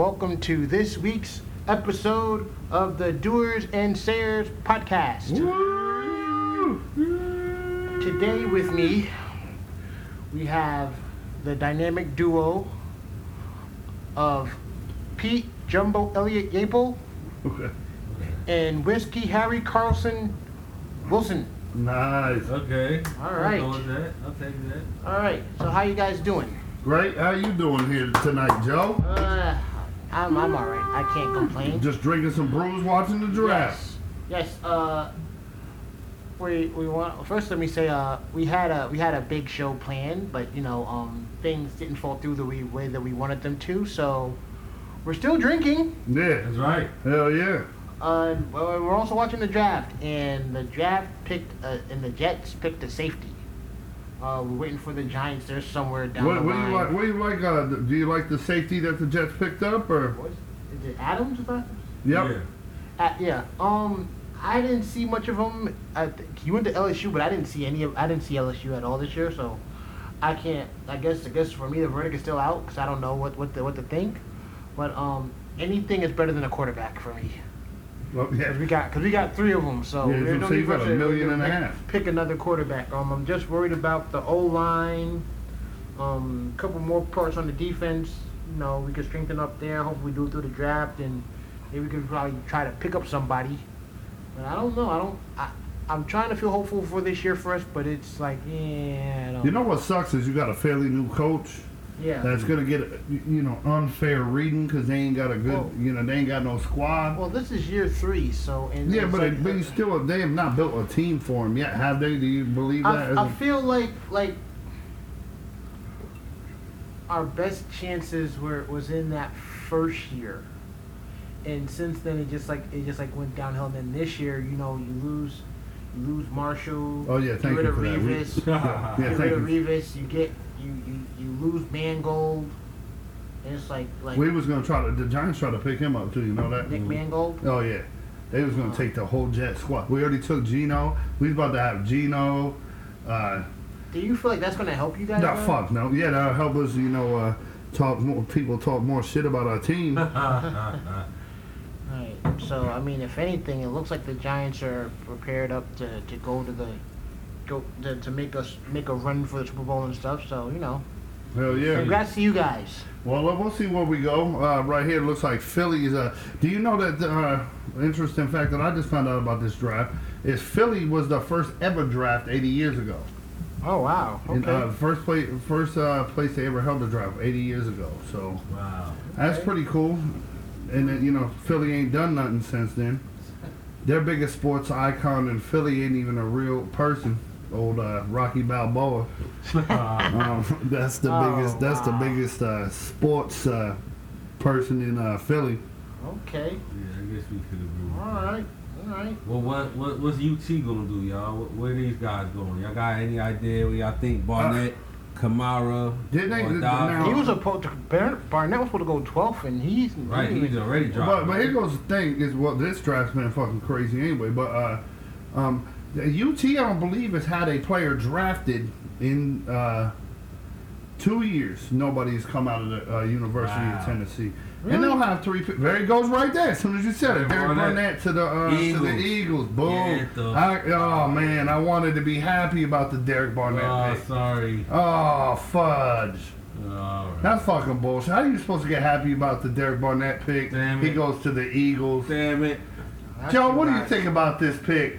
Hello, and welcome to this week's episode of the Doers and Sayers podcast. Today with me, we have the dynamic duo of Pete Jumbo Elliott Yapel Okay. and Whiskey Harry Carlson Wilson. Nice. Okay. All right. I'll go with that. I'll take that. All right, so how you guys doing? Great. How you doing here tonight, Joe? Uh, I'm, I'm all right. I can't complain. Just drinking some brews, watching the draft. Yes. Yes. Uh, we we want first. Let me say, uh, we had a we had a big show planned, but you know, um, things didn't fall through the way, way that we wanted them to. So we're still drinking. Yeah. That's right. Hell yeah. Uh, well, we're also watching the draft, and the draft picked uh, and the Jets picked a safety. Uh, we're waiting for the Giants. They're somewhere down What, the what do line. you like? What do you like? Uh, do you like the safety that the Jets picked up, or? What is, is it Adams? Yep. Yeah. Uh, yeah. Um, I didn't see much of him. I think he went to LSU, but I didn't see any of. I didn't see LSU at all this year, so I can't. I guess. I guess for me, the verdict is still out because I don't know what what to, what to think. But um, anything is better than a quarterback for me. Well, Cause we got because we got three of them, so Yeah, there's so no you need for got a million and pick- another quarterback. Um, I'm just worried about the O line. Um, a couple more parts on the defense. You know, we could strengthen up there. Hopefully, we do it through the draft, and maybe we could probably try to pick up somebody. But I don't know. I don't. I, I'm trying to feel hopeful for this year for us, but it's like, yeah, I don't. You know what sucks is you got a fairly new coach yeah. that's gonna get you know unfair reading because they ain't got a good Well- you know they ain't got no squad. well, this is year three, so and yeah, but like, but you still they have not built a team for him yet, have they? Do you believe that? I, I feel like like our best chances were was in that first year, and since then it just like it just like went downhill. And then this year, you know, you lose you lose Marshall. Oh, yeah, thank you for that. We- Revis. yeah, get thank rid of you. Revis. You get you you, you lose Mangold. And it's like like We was gonna try to the Giants try to pick him up too. You know that? Nick Mangold. Oh yeah, they was gonna take the whole Jet squad. We already took Geno. We was about to have Geno. Uh, Do you feel like that's gonna help you guys? no, man? fuck no. Yeah, that'll help us. You know, uh, talk more. People talk more shit about our team. Right. So I mean, if anything, it looks like the Giants are prepared up to, to go to the go to, to make us make a run for the Super Bowl and stuff. So you know, Hell yeah. congrats to you guys. Well, uh, we'll see where we go. Uh, right here, it looks like Philly is a. Do you know that? Uh, interesting fact that I just found out about this draft is Philly was the first ever draft 80 years ago. Oh wow. And, uh, first place, first uh, place they ever held a draft 80 years ago. So wow. that's Okay. pretty cool. And then, you know, Philly ain't done nothing since then. Their biggest sports icon in Philly ain't even a real person. Old uh, Rocky Balboa. Um, that's the Oh, biggest. That's the biggest uh, sports uh, person in uh, Philly. okay. Yeah, I guess we could agree. with All that. right. All right. Well, what what what's UT gonna do, y'all? What, where these guys going? Y'all got any idea where y'all think Barnett, Kamara, Didn't they- or did- now- He was supposed to Bar- Barnett was supposed to go 12th, and he's right? He's already But, dropped. but here goes the thing: is well, this draft's been fucking crazy anyway. But uh, um, the UT, I don't believe, has had a player drafted in uh, two years. Nobody's come out of the uh, University Wow. of Tennessee, Really? and they'll have three. There it goes, right there. As soon as you said it, Derek. Barnett to the uh, to the Eagles. Boom! I, oh man, I wanted to be happy about the Derek Barnett Oh, pick. sorry. Oh fudge! Right. That's fucking bullshit. How are you supposed to get happy about the Derek Barnett pick? Damn He it. goes to the Eagles. Damn it. Joe, what do you think about this pick?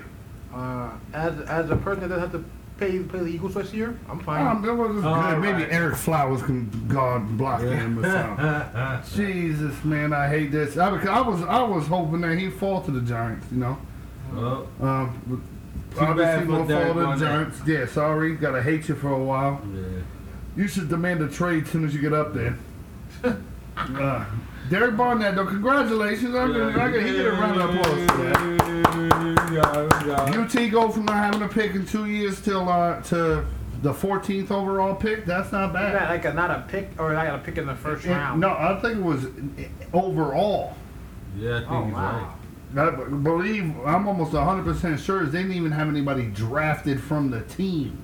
Uh, as as a person that doesn't have to pay play the Eagles this year, I'm fine. Um, it was All good. Maybe right. Ereck Flowers can guard block him or something. Jesus, man, I hate this. I, was- I was I was hoping that he'd fall to the Giants. You know, well, um, Too obviously bad for won't fall to the Barnett. Giants. Yeah, sorry, gotta hate you for a while. yeah. You should demand a trade as soon as you get up there. uh, Derek Barnett, though, congratulations. I'm gonna, I'm gonna, he get a round of applause for that. UT go from not having a pick in two years till uh, to the 14th overall pick. That's not Not bad. like a, not a pick, or I got a pick in the first It- round. no, I think it was overall. Yeah, I think Oh he's wow. I b- believe I'm almost 100% sure they didn't even have anybody drafted from the team.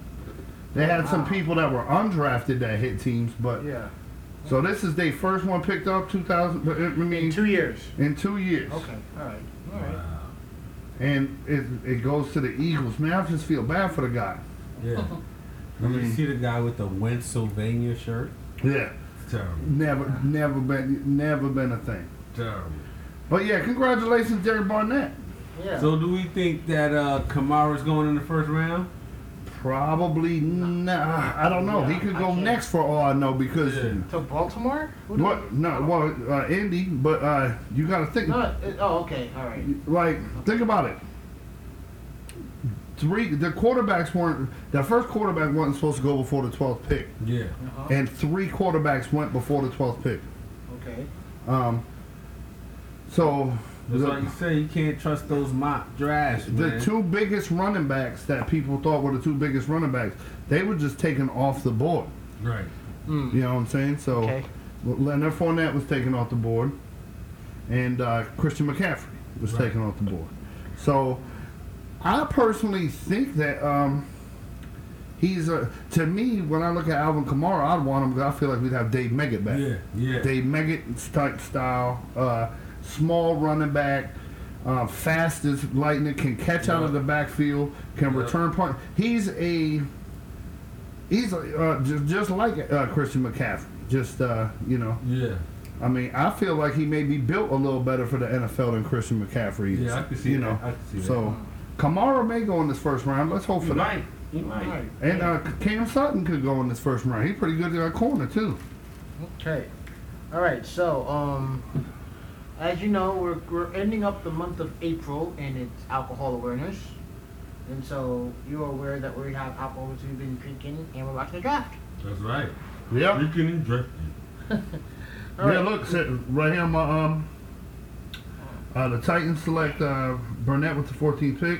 They had some people that were undrafted that hit teams, but Yeah. So this is their first one picked up 2000. I mean, In two years. in two years. Okay. All right. All right. Wow. And it it goes to the Eagles. Man, I just feel bad for the guy. Yeah. I You mean- see the guy with the Pennsylvania shirt? Yeah. It's terrible. Never, never been, never been a thing. Terrible. But yeah, congratulations, Derek Barnett. Yeah. So do we think that uh, Kamara's going in the first round? Probably nah. I don't know. he could go next for all I know because Yeah. to Baltimore? Who what? No, well, uh, Indy. But uh, you got to think. No. It, oh, okay. All right. Like, think about it. Three, the quarterbacks weren't. The first quarterback wasn't supposed to go before the twelfth pick, Yeah. Uh-huh. and three quarterbacks went before the twelfth pick. Okay. Um. So That's the, why you say you can't trust those mock drafts, the two biggest running backs that people thought were the two biggest running backs, they were just taken off the board. Right. Mm. You know what I'm saying? So Okay. Leonard Fournette was taken off the board, and uh, Christian McCaffrey was Right. taken off the board. So I personally think that um, he's a. To me, when I look at Alvin Kamara, I'd want him because I feel like we'd have Dave Meggett back. Yeah. Yeah. Dave Meggett type style, uh, small running back, uh, fast as lightning, can catch out of the backfield, can Yeah. return punt. He's a he's uh, just, just like uh, Christian McCaffrey. Just uh, you know, yeah. I mean, I feel like he may be built a little better for the NFL than Christian McCaffrey is. Yeah, I can see you that. know. I can see that. So Kamara may go in this first round. Let's hope He for that. might. He might. right. And uh, Cam Sutton could go in this first round. He's pretty good at that corner too. Okay. All right. So, um, as you know, we're we're ending up the month of April, and it's alcohol awareness. And so you're aware that we have alcohol we've been drinking, and we're watching the draft. That's right. Yep. Drinking and drifting. All yeah, right. look, right here. My um, uh, the Titans select uh, Barnett with the 14th pick.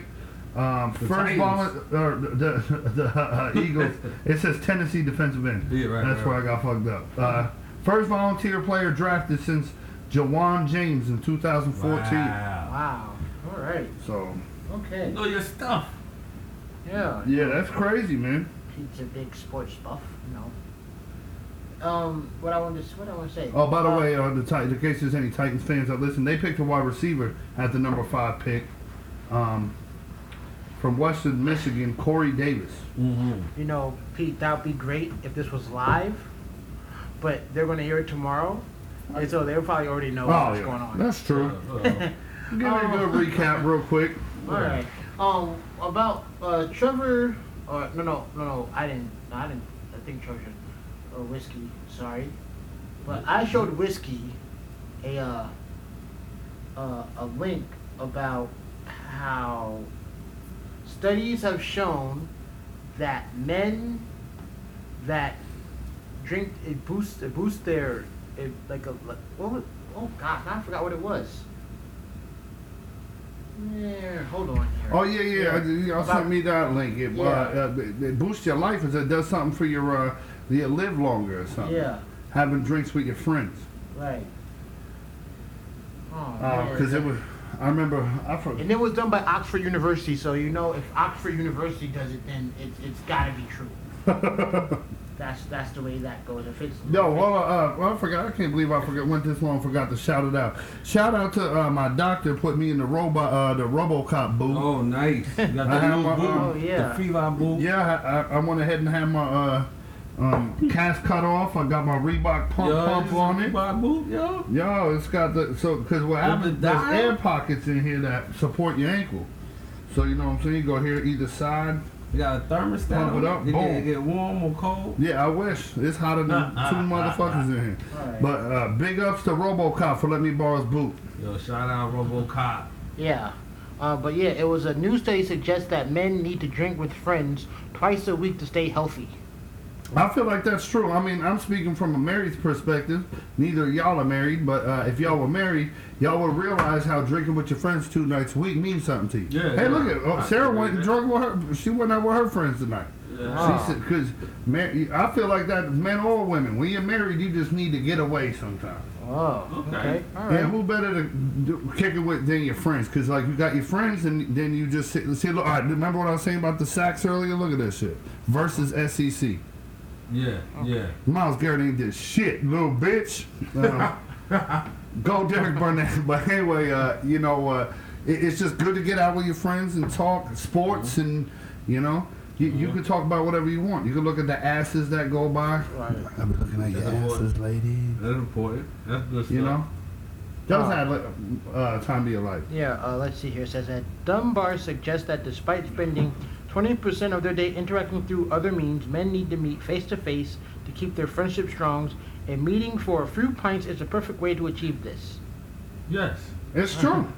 Um, The first Titans. volun- or the the, the uh, Eagles. it says Tennessee defensive end. Yeah, right, That's right, where I got fucked up. Uh, first volunteer player drafted since Ja'Wuan James in 2014. Wow. Wow. All right. So Okay. Know your stuff. Yeah. yeah, that's crazy, man. He's a big sports buff, You know. Um, what I want to what I want to say. Oh, by the Uh, way, uh, the Tit- in case there's any Titans fans that listen, they picked a wide receiver at the number five pick. Um, from Western Michigan, Corey Davis. Mm-hmm. you know, Pete, that would be great if this was live, but they're going to hear it tomorrow, and so they'll probably already know Oh, what's yeah. going on. That's true. Uh, Give me a good recap, real quick. All right. Um, about uh, Trevor. Or no, no, no, no. I didn't. No, I didn't. I think Trevor. Or whiskey. Sorry, but I showed whiskey a uh, uh, a link about how studies have shown that men that drink it boosts it boosts their it like a like, what was, oh god I forgot what it was. Yeah, hold on here. Oh yeah, yeah. I- Y'all sent me that link. It, Yeah. uh, uh, it, it boosts your life. As it does something for your uh, you live longer or something. Yeah, Having drinks with your friends. right. Oh. Because it was. I remember. I forgot. And it was done by Oxford University, so you know if Oxford University does it, then it's it's got to be true. That's that's the way that goes. If it's Yo, well, uh, well, I forgot. I can't believe I forgot. Went this long. Forgot to shout it out. Shout out to uh, my doctor. Put me in the robot, uh, the RoboCop booth. Oh, nice. You got the have new boot. oh, yeah. The feline boot. Yeah, I, I, I went ahead and had my uh, um, cast cut off. I got my Reebok pump Yo, pump on it. my boot, yo. Yo, it's got the so because what With happens? There's air pockets in here that support your ankle. So you know what I'm saying. You go here either side. You got a thermostat. Pump it up, It get, it get warm or cold. Yeah, I wish it's hotter than Uh, two uh, motherfuckers in here. Alright. But uh, big ups to RoboCop for letting me borrow his boot. Yo, shout out RoboCop. Yeah. Uh, but yeah, it was a new study suggests that men need to drink with friends twice a week to stay healthy. I feel like that's true. I mean, I'm speaking from a married perspective. Neither of y'all are married, but uh, if y'all were married, y'all would realize how drinking with your friends two nights a week means something to you. Yeah, hey, yeah. look at oh, Sarah went and with drunk with her. She went out with her friends tonight. Yeah. Ah. She said, because man, I feel like that, men or women. When you're married, you just need to get away sometimes. Oh, Okay. okay. All Yeah, who better to do, kick it with than your friends? Because like you got your friends, and then you just sit. See, look, all right, remember what I was saying about the sacks earlier? Look at this shit versus SEC. Yeah, yeah. Myles Garrett ain't did shit, little bitch. Um, go Derek Barnett. But anyway, uh, you know, uh, it, it's just good to get out with your friends and talk sports and, you know, you, you can talk about whatever you want. You can look at the asses that go by. Right. I'll be looking at your important. asses, lady. That's important. That's good stuff. You know? That was Uh, had uh, time to your life. Yeah, uh, let's see here. It says that Dunbar suggests that despite spending 20% of their day interacting through other means, men need to meet face to face to keep their friendship strong. A meeting for a few pints is a perfect way to achieve this. Yes. It's uh-huh. true.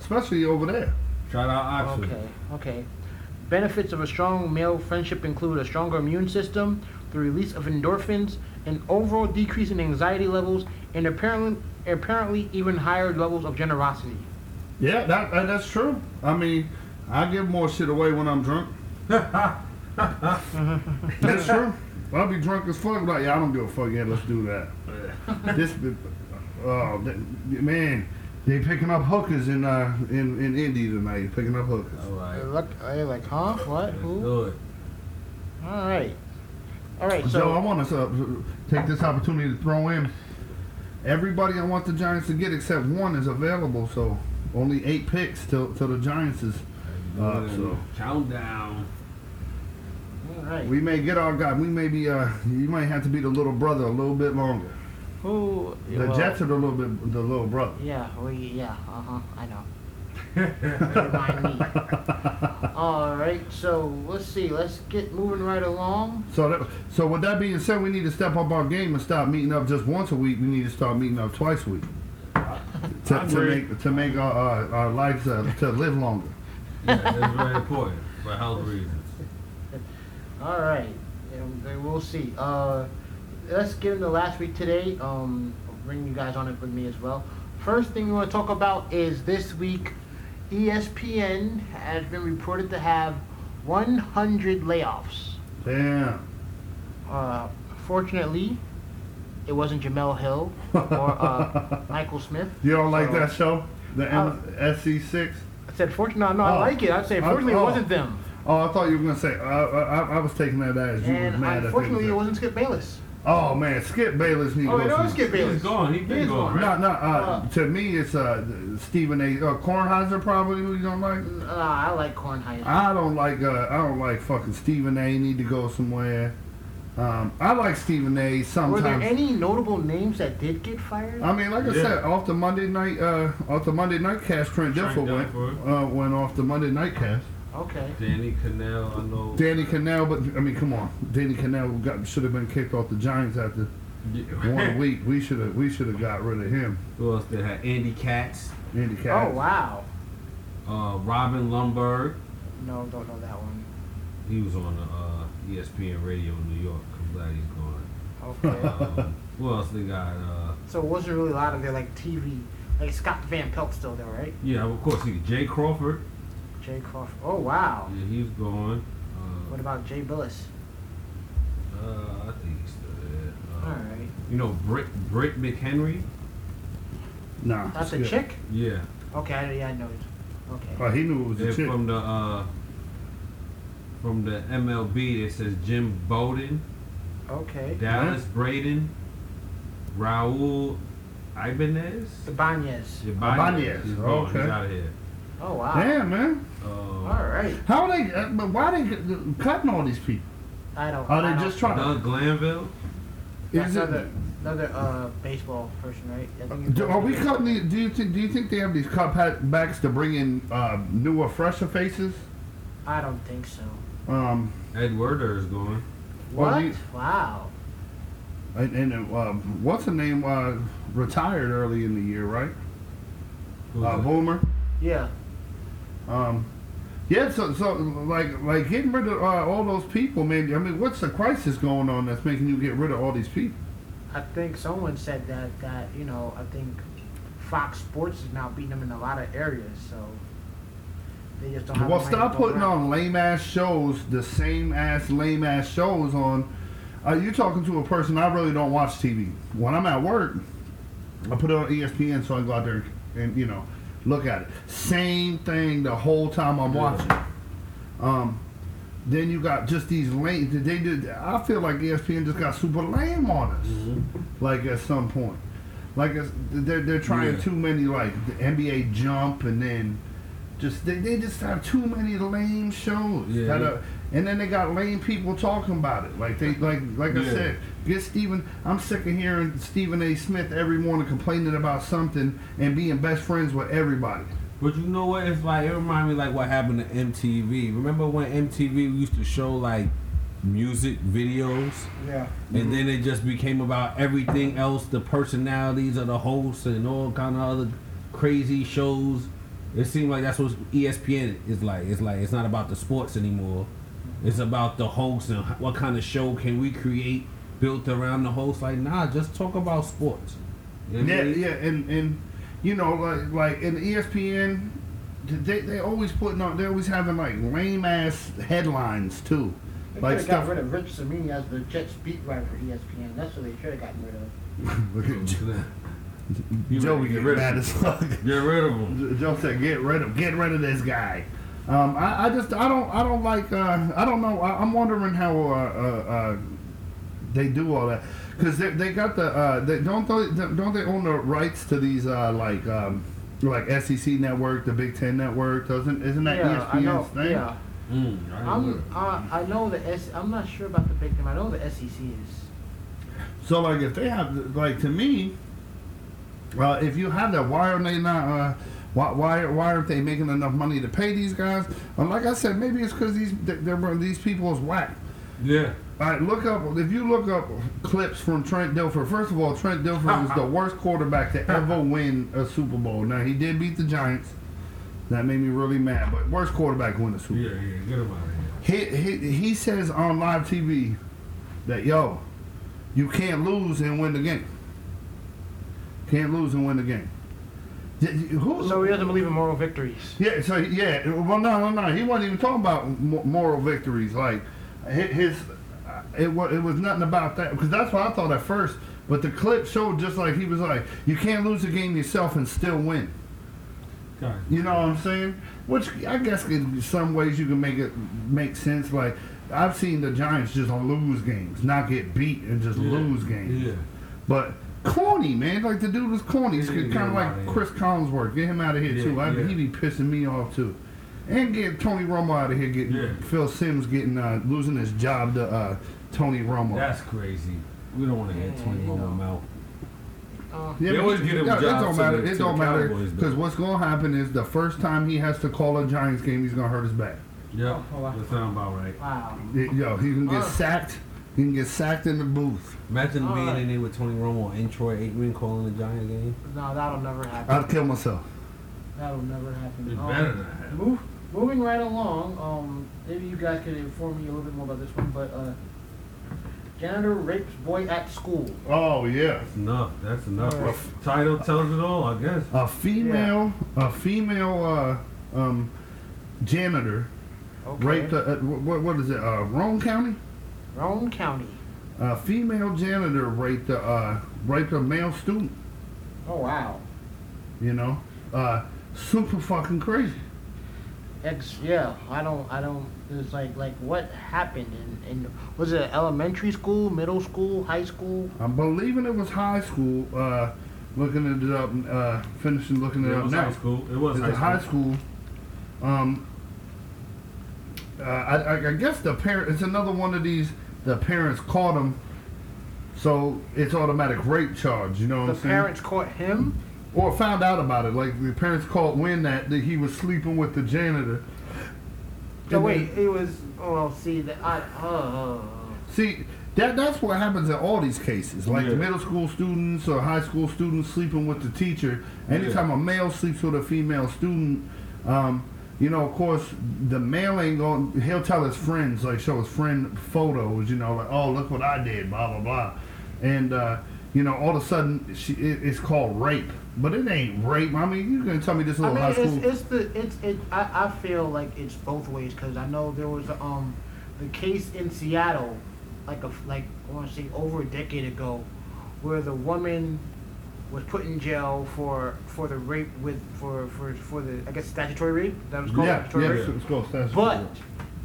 Especially over there. Shout out Oxford. Okay, okay. Benefits of a strong male friendship include a stronger immune system, the release of endorphins, an overall decrease in anxiety levels, and apparently, apparently even higher levels of generosity. Yeah, that, that that's true. I mean, I give more shit away when I'm drunk. That's true. I'll be drunk as fuck. Like, yeah, I don't give a fuck. Yeah, let's do that. this, oh that, man, they picking up hookers in uh in in Indy tonight. Picking up hookers. All right. Look, are like, huh? What? Let's Who? do. All right. All right. So, I want to uh, take this opportunity to throw in. Everybody I want the Giants to get except one is available. So only eight picks till till the Giants is. Uh, Doing so- Countdown. all right. We may get our guy. We may be. Uh, you might have to be the little brother a little bit longer. Who? The well, Jets are the little bit the little brother. Yeah. We. Yeah. Uh huh. I know. Remind me. All right. So let's see. Let's get moving right along. So that, so with that being said, we need to step up our game and stop meeting up just once a week. We need to start meeting up twice a week to, to make to make our our, our lives uh, to live longer. Yeah, that's very important for health reasons. All right. And then we'll see. Uh, let's get into last week today. Um, I'll bring you guys on it with me as well. First thing we want to talk about is this week. ESPN has been reported to have 100 layoffs. Damn. Uh, fortunately, it wasn't Jemele Hill or uh, Michael Smith. You don't like So- that show, the Uh, SC6? I said, fortunately, no, I Oh. like it. I'd say, Oh, fortunately, oh. it wasn't them. Oh, I thought you were gonna say. Uh, I, I was taking that as you was And mad at unfortunately, it wasn't Skip Bayless. Oh man, Skip Bayless need to Oh, go it was. Skip Bayless. He's gone. He's He been is gone, gone. right? No, no. Uh, Uh, to me, it's uh, Stephen A. Uh, Kornheiser probably who you don't like. Uh, I like Kornheiser. I don't like. Uh, I don't like fucking Stephen A. Need to go somewhere. Um, I like Stephen A. Sometimes. Were there any notable names that did get fired? I mean, like I Yeah. said, off the Monday night, uh, off the Monday night cast, Trent Trent Dilfer went, uh, went off the Monday night cast. Okay. Danny Kanell, I know. Danny Kanell, but I mean, come on, Danny Kanell got should have been kicked off the Giants after Yeah. one week. We should have, we should have got rid of him. Who else they had? Andy Katz, Andy Katz. Oh wow. uh, Robin Lundberg. No, don't know that one. He was on the uh, ESPN radio in New York. I'm glad he's gone. Okay. Um, who else they got? Uh, so it wasn't really a lot of their like TV. Like Scott Van Pelt still there, right? yeah, of course, he, Jay Crawford. Jay Crawford. Oh wow. Yeah, he's gone. What Uh, about Jay Bilas? uh, I think he's still there. Uh, All right. You know, Britt, Britt McHenry? Nah, That's a skip. chick. Yeah. Okay, I, yeah, I know it. Okay. Oh, he knew it was a chick. from the uh, from the MLB, it says Jim Bowden, Okay. Dallas Braden, Raul Ibanez. Ibanez. Ibanez, He's okay. He's out of here. Oh wow. Damn, man. Uh, All right. How are they? Uh, but why they cutting all these people? I don't. Know. Are they don't- just trying? Doug Glanville. That's Is it? another another uh baseball person, right? I think Do, are we cutting? The, do you think? Do you think they have these cutbacks to bring in uh, newer, fresher faces? I don't think so. Um, Ed Werder is gone. Well, What? you- Wow. and, and um, what's the name? Uh, retired early in the year, right? Who's Uh. Boomer. Yeah. Um, yeah, so so like like getting rid of uh, all those people, man. I mean, what's the crisis going on that's making you get rid of all these people? I think someone said that that you know I think Fox Sports is now beating them in a lot of areas, so they just don't have. Well, stop putting around. on lame ass shows, the same ass lame ass shows on. Uh, you're talking to a person. I really don't watch TV. When I'm at work, I put it on ESPN so I go out there and you know look at it. Same thing the whole time I'm Yeah. watching. Um, then you got just these lame. They did. I feel like ESPN just got super lame on us. Mm-hmm. Like at some point, like it's, they're they're trying Yeah. too many like the NBA Jump and then just they, they just have too many lame shows. Yeah. that are- and then they got lame people talking about it. Like they like like I said, get Stephen. I'm sick of hearing Stephen A. Smith every morning complaining about something and being best friends with everybody. But you know what? It's like it reminds me like what happened to MTV. Remember when MTV used to show like music videos, Yeah. and then it just became about everything else, the personalities of the hosts and all kind of other crazy shows. It seemed like that's what ESPN is like. It's like it's not about the sports anymore. It's about the hosts and what kind of show can we create built around the host. Like nah, just talk about sports. You know what I Yeah, mean? yeah, and and you know, like like in ESPN, they they always putting on, they always having like lame ass headlines too, They like should have got rid of Rich Cimini as the Jets beat writer for ESPN. That's what they should have gotten rid of. Look at Joe, You Joe better we get get rid of mad him. as fuck. Get rid of them. Joe said, "Get rid of, get rid of this guy." Um, I, I just, I don't, I don't like, uh, I don't know. I, I'm wondering how uh, uh, uh, they do all that because they, they got the, uh, they, don't they, don't they own the rights to these uh, like, um, like SEC network, the Big Ten network? Doesn't isn't that yeah, I know. ESPN's thing? Yeah. Mm, I know. I'm, uh, I know the S. I'm not sure about the Big Ten. I know the SEC is. So like if they have like to me, uh, if you have that, why are they not? Uh, why, why why aren't they making enough money to pay these guys? And like I said, maybe it's because these these people is whack. Yeah. All right, look up if you look up clips from Trent Dilfer. First of all, Trent Dilfer was the worst quarterback to ever win a Super Bowl. Now he did beat the Giants. That made me really mad. But worst quarterback to win a Super Bowl. Yeah, yeah. Get him out of here. He, he, he says on live TV that, yo, you can't lose and win the game. Can't lose and win the game. Y- y- Who, So he doesn't believe in moral victories. yeah, so yeah, well, no, no, no. He wasn't even talking about moral victories. Like his, uh, it was it was nothing about that because that's what I thought at first. But the clip showed just like he was like, you can't lose a game yourself and still win. God. You know what I'm saying? Which I guess in some ways you can make it make sense. Like I've seen the Giants just lose games, not get beat and just Yeah. lose games. Yeah. But corny, man. Like the dude was corny. It's kind of like here. Chris Collinsworth. Get him out of here Yeah, too. I, yeah. He be pissing me off too. And get Tony Romo out of here. Getting Yeah. Phil Simms getting uh, losing his job to uh, Tony Romo. That's crazy. We don't want to hit Yeah, 20 you more know. mouth. Uh, Yeah, They always get him yeah, jobs It don't to matter. the- it to don't matter because what's going to happen is the first time he has to call a Giants game, he's going to hurt his back. Yeah. Oh, wow. That sound about right. wow. Yo, he's gonna get sacked. He can get sacked in the booth. Imagine All being right. in there with Tony Romo and Troy Aikman calling the Giant game. No, that'll never happen. I'd kill myself. That'll never happen. It Um, better not happen. Move, moving right along, um, maybe you guys could inform me a little bit more about this one, but uh, janitor rapes boy at school. Oh yeah. That's enough. That's enough. All right. Title tells it all, I guess. A female, a female uh, um, janitor Okay. raped. A, uh, what, what is it? Uh, Roane County. Roane County. A female janitor raped a uh, raped a male student. Oh wow. You know, uh, super fucking crazy. Ex. Yeah. I don't. I don't. It's like like what happened in in was it elementary school, middle school, high school? I'm believing it was high school. Uh, looking it up, uh, finishing looking it It up was now. high school. It was high a high school. school. Um, uh, I, I, I guess the parent. It's another one of these. The parents caught him, so it's automatic rape charge. You know what The I'm saying? The parents caught him. or found out about it. Like the parents caught when that, that he was sleeping with the janitor. So And wait, then- it was. Oh, well, see that. I. Uh, See, that that's what happens in all these cases. Like Yeah. middle school students or high school students sleeping with the teacher. Anytime a male sleeps with a female student, um, you know, of course, the male ain't going. He'll tell his friends, like show his friend photos. You know, like oh look what I did, blah blah blah, and uh, you know, all of a sudden she, it, it's called rape, but it ain't rape. I mean, you gonna tell me this I little mean, high it's, school? it's the it's it. I, I feel like it's both ways because I know there was um the case in Seattle, like a like I want to say over a decade ago, where the woman was put in jail for for the rape with for for for the I guess statutory rape that was called yeah, statutory yeah, rape. it's, called statutory But rape.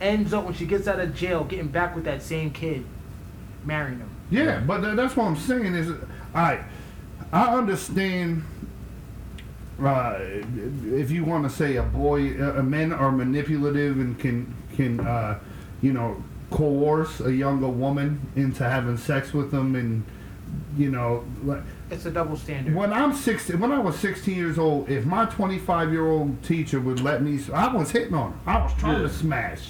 ends up when she gets out of jail getting back with that same kid, marrying him. Yeah, but tha- that's what I'm saying is, I, I understand. Uh, if you want to say a boy, uh, men are manipulative and can can uh, you know coerce a younger woman into having sex with them, and you know, like, It's a double standard. when I'm 16, when I was 16 years old, if my 25 year old teacher would let me, I was hitting on her. I was trying Yeah. to smash.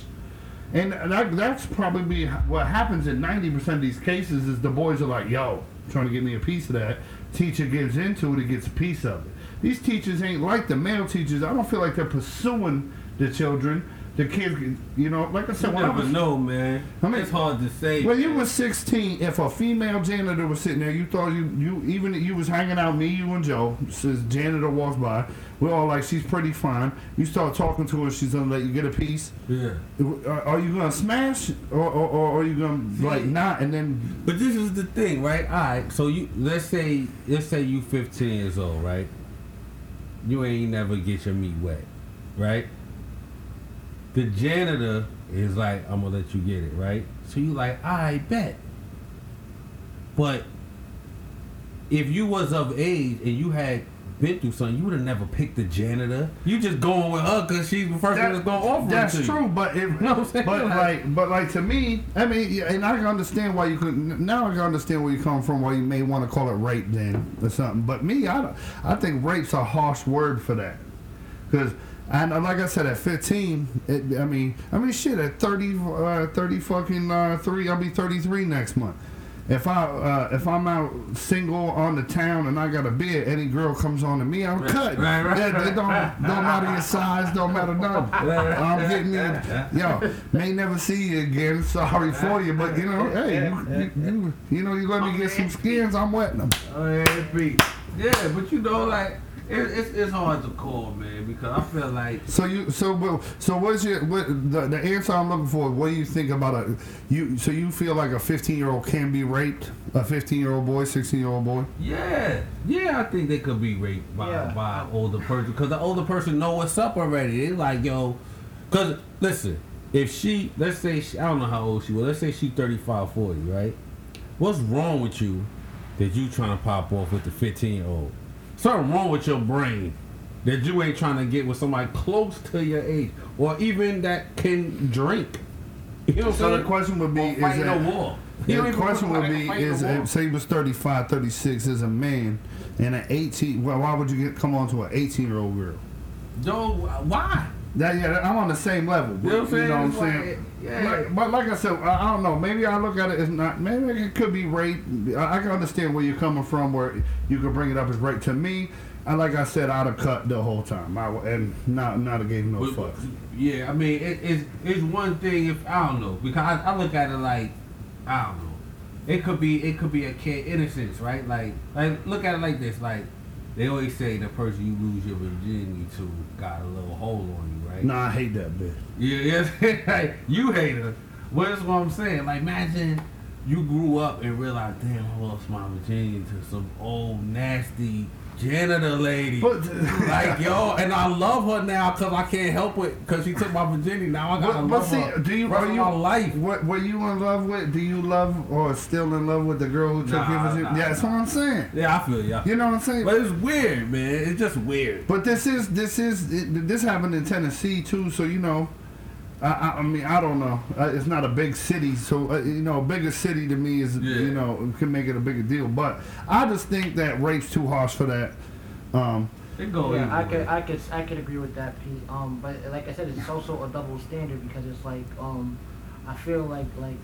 And that, that's probably what happens in 90% of these cases is the boys are like, yo, trying to get me a piece of that. Teacher gives into it, he gets a piece of it. These teachers ain't like the male teachers. I don't feel like they're pursuing the children. The kids, you know, like I You said, I never was know, man. I mean- it's hard to say. when you was 16, if a female janitor was sitting there, you thought you, you even you was hanging out, me, you, and Joe, says janitor walks by, we're all like, she's pretty fine. You start talking to her, she's gonna let you get a piece. yeah. Are, uh, are you gonna smash, or, or, or are you gonna, like, not, and then, But this is the thing, right? All right. So you let's say let's say you 15 years old, right? You ain't never get your meat wet, right? The janitor is like, I'm gonna let you get it, right? So you like, I bet. But if you was of age and you had been through something, you would have never picked the janitor. You just going with her because she's the first one that's gonna offer that's it true, you. but if, know what I'm saying? but Like- but like to me, I mean, and I can understand why you could. Now I can understand where you come from, why you may want to call it rape then or something. But me, I, don't- I think rape's a harsh word for that, because. And like I said, at 15, it, I mean, I mean, shit, at 30, uh, 30 fucking uh, three, I'll be 33 next month. If I uh, if I'm out single on the town and I got a beer, any girl comes on to me, I'm Right, cut. right, right, it, it don't don't matter your size, don't matter nothing. I'm getting me, yo, may never see you again. Sorry for you, but you know, hey, you, you, you, you know, you let me get some skins, I'm wetting them. Yeah, but you know, like it, it's it's hard to call, man, because I feel like So you, so well, so what's your what the, the answer I'm looking for? What do you think about a you? So you feel like a 15 year old can be raped? A 15 year old boy, 16 year old boy? Yeah, yeah, I think they could be raped by Yeah. by an older person because the older person know what's up already. They like yo, because listen, if she let's say she, I don't know how old she was. Let's say she 35, 40, right? What's wrong with you that you trying to pop off with the 15 year old? Something wrong with your brain that you ain't trying to get with somebody close to your age or even that can drink. You know what I'm So saying? the question would be: Or Is that, a war. the You question would be: Is a say he was 35, 36 as a man, and an 18. Well, why would you get come on to an 18 year old girl? No, why? That yeah, I'm on the same level. You know what I'm saying? know what I'm saying? like, yeah. Like, but like I said, I, I don't know. Maybe I look at it as not. Maybe it could be rape. I, I can understand where you're coming from, where you could bring it up as rape. To me, I like I said, I'd have cut the whole time. I and not not have gave no But- fucks. Yeah, I mean, it, it's it's one thing if I don't know because I, I look at it like I don't know. It could be it could be a kid innocence, right? Like like look at it like this. Like they always say the person you lose your virginity to got a little hole on you, right? Nah, I hate that bitch. Yeah, yeah. you hate her. But that's what I'm saying. Like imagine you grew up and realized, damn, I lost my virginity to some old nasty janitor lady. But like yo, and I love her now because I can't help it because she took my virginity. Now I gotta But, love see, her. do you rest are you my life? What were you in love with? Do you love or still in love with the girl who took Nah, your virginity? nah, yeah, that's nah. what I'm saying. Yeah, I feel you. You know what I'm saying? But it's weird, man. It's just weird. But this is this is it, this happened in Tennessee too. So you know, I, I, I mean I don't know. Uh, it's not a big city, so uh, you know a bigger city to me is Yeah. you know can make it a bigger deal. But I just think that rape's too harsh for that. Um, It go yeah, I way. could, I could, I could agree with that, Pete. Um, but like I said, it's also a double standard because it's like, um, I feel like, like,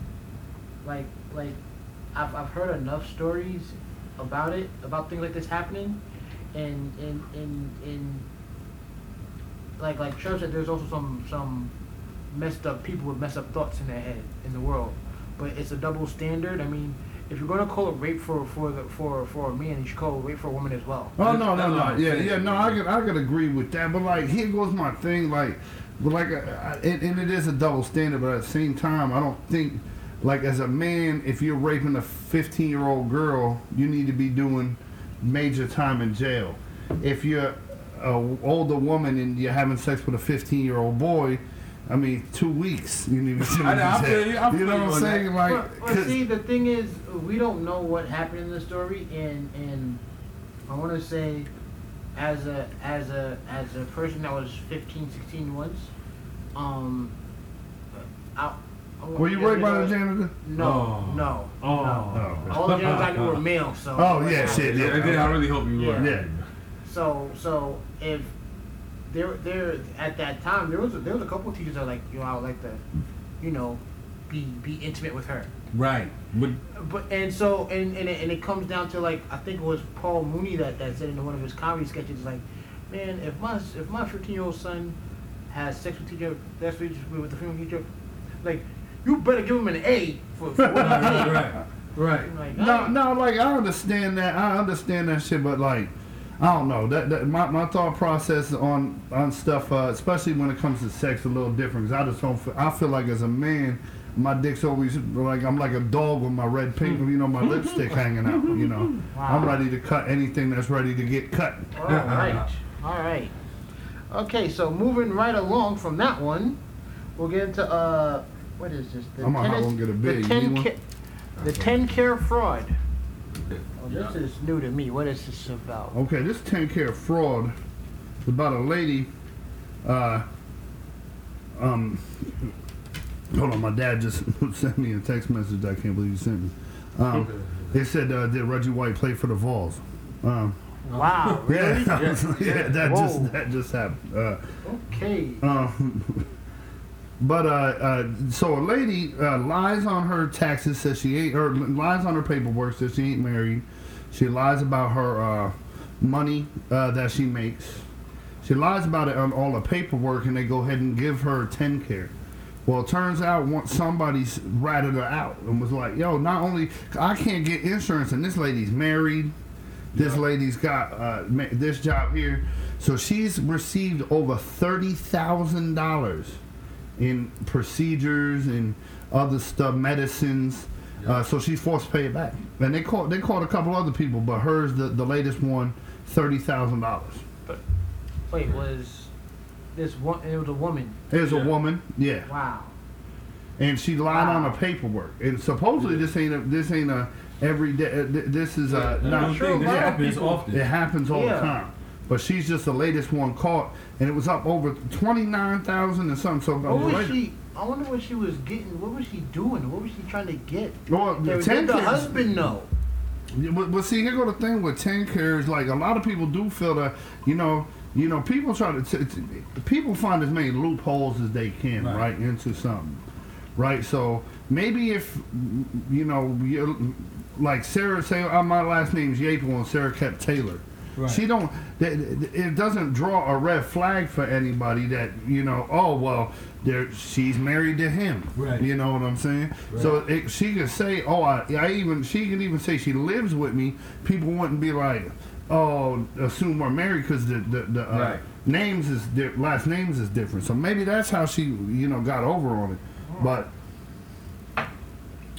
like, like, I've, I've heard enough stories about it, about things like this happening, and in, in, in, like, like Trev said, there's also some, some messed up people with messed up thoughts in their head in the world, but it's a double standard. I mean. If you're gonna call it rape for for the, for for a man, you should call it rape for a woman as well. Oh no, no, no. I'm Yeah, yeah. No, I could, I could agree with that. But like, here goes my thing. Like, but like, uh, I- and, and it is a double standard. But at the same time, I don't think, like, as a man, if you're raping a 15 year old girl, you need to be doing major time in jail. If you're a older woman and you're having sex with a 15 year old boy. I mean, two weeks. You need to I know, I feel you- I You feel know what I'm on that. saying? Like, But, but 'cause- see, the thing is, we don't know what happened in the story, and and I want to say, as a as a as a person that was 15, 16 once, um, I, I want- were you yeah, raped by the janitor? No, Oh. no, Oh. no. okay. All the janitors I knew were male, so. Oh, yeah, shit, Yeah, yeah. then I really hope you were. Yeah. So so if there there at that time there was a, there was a couple of teachers that were like you know I would like to, you know, be be intimate with her. Right. But But and so and and it, and it comes down to like I think it was Paul Mooney that, that said in one of his comedy sketches like, man, if my if my 15 year old son has sex with teacher, that's with with the female teacher, like you better give him an A for, for what he right, did. right, right. Like, No, I- no, like I understand that. I understand that shit, but like, I don't know. That, that my, my thought process on on stuff, uh, especially when it comes to sex, a little different. Cause I just don't. Feel, I feel like as a man, my dick's always like I'm like a dog with my red pink, you know, my lipstick hanging out. You know, I'm ready to cut anything that's ready to get cut. All right, all right. Okay, so moving right along from that one, we'll get into uh, what is this? The I'm tennis- get a the ten ca- the TennCare fraud. Oh, Yeah. this is new to me. What is this about? Okay, this TennCare fraud is about a lady. Uh, um, hold on, my dad just sent me a text message that I can't believe he sent me. Um, it said, uh, "Did Reggie White play for the Vols?" Um, Wow, really? yeah, yeah, that Whoa. just that just happened. Uh, Okay. um, but uh, uh, so a lady uh, lies on her taxes, says she ain't, or lies on her paperwork, says she ain't married. She lies about her uh, money uh, that she makes. She lies about it on all the paperwork, and they go ahead and give her TennCare. Well, it turns out once somebody's ratted her out and was like, "Yo, not only I can't get insurance, and this lady's married." This lady's got uh, ma- this job here, so she's received over thirty thousand dollars in procedures and other stuff, medicines. Uh, so she's forced to pay it back. And they called they called a couple other people, but hers the, the latest one, thirty thousand dollars. Wait, was this one? It was a woman. There's Yeah. a woman, yeah, Wow. and she lied on Wow. the paperwork. And supposedly Yeah. this ain't a this ain't a everyday. Uh, th- this is uh, I not sure think a this lot of happens people- often. It happens all Yeah. the time. But she's just the latest one caught, and it was up over twenty nine thousand and something. So What was later- she? I wonder what she was getting. What was she doing? What was she trying to get? Well, the Did 10 the husband know? But, but see, here go the thing with TennCares. Like a lot of people do feel that you know, you know, people try to t- t- people find as many loopholes as they can, Right. right, into something, right. So maybe if you know, like Sarah say, oh, my last name's Yapel and Sarah kept Taylor. Right. She don't. It doesn't draw a red flag for anybody that you know. Oh well, there she's married to him. Right. You know what I'm saying? So it, she could say, "Oh, I, I even." She could even say she lives with me. People wouldn't be like, "Oh, assume we're married" because the the, the uh, Right. names is di- last names is different. So maybe that's how she you know got over on it. But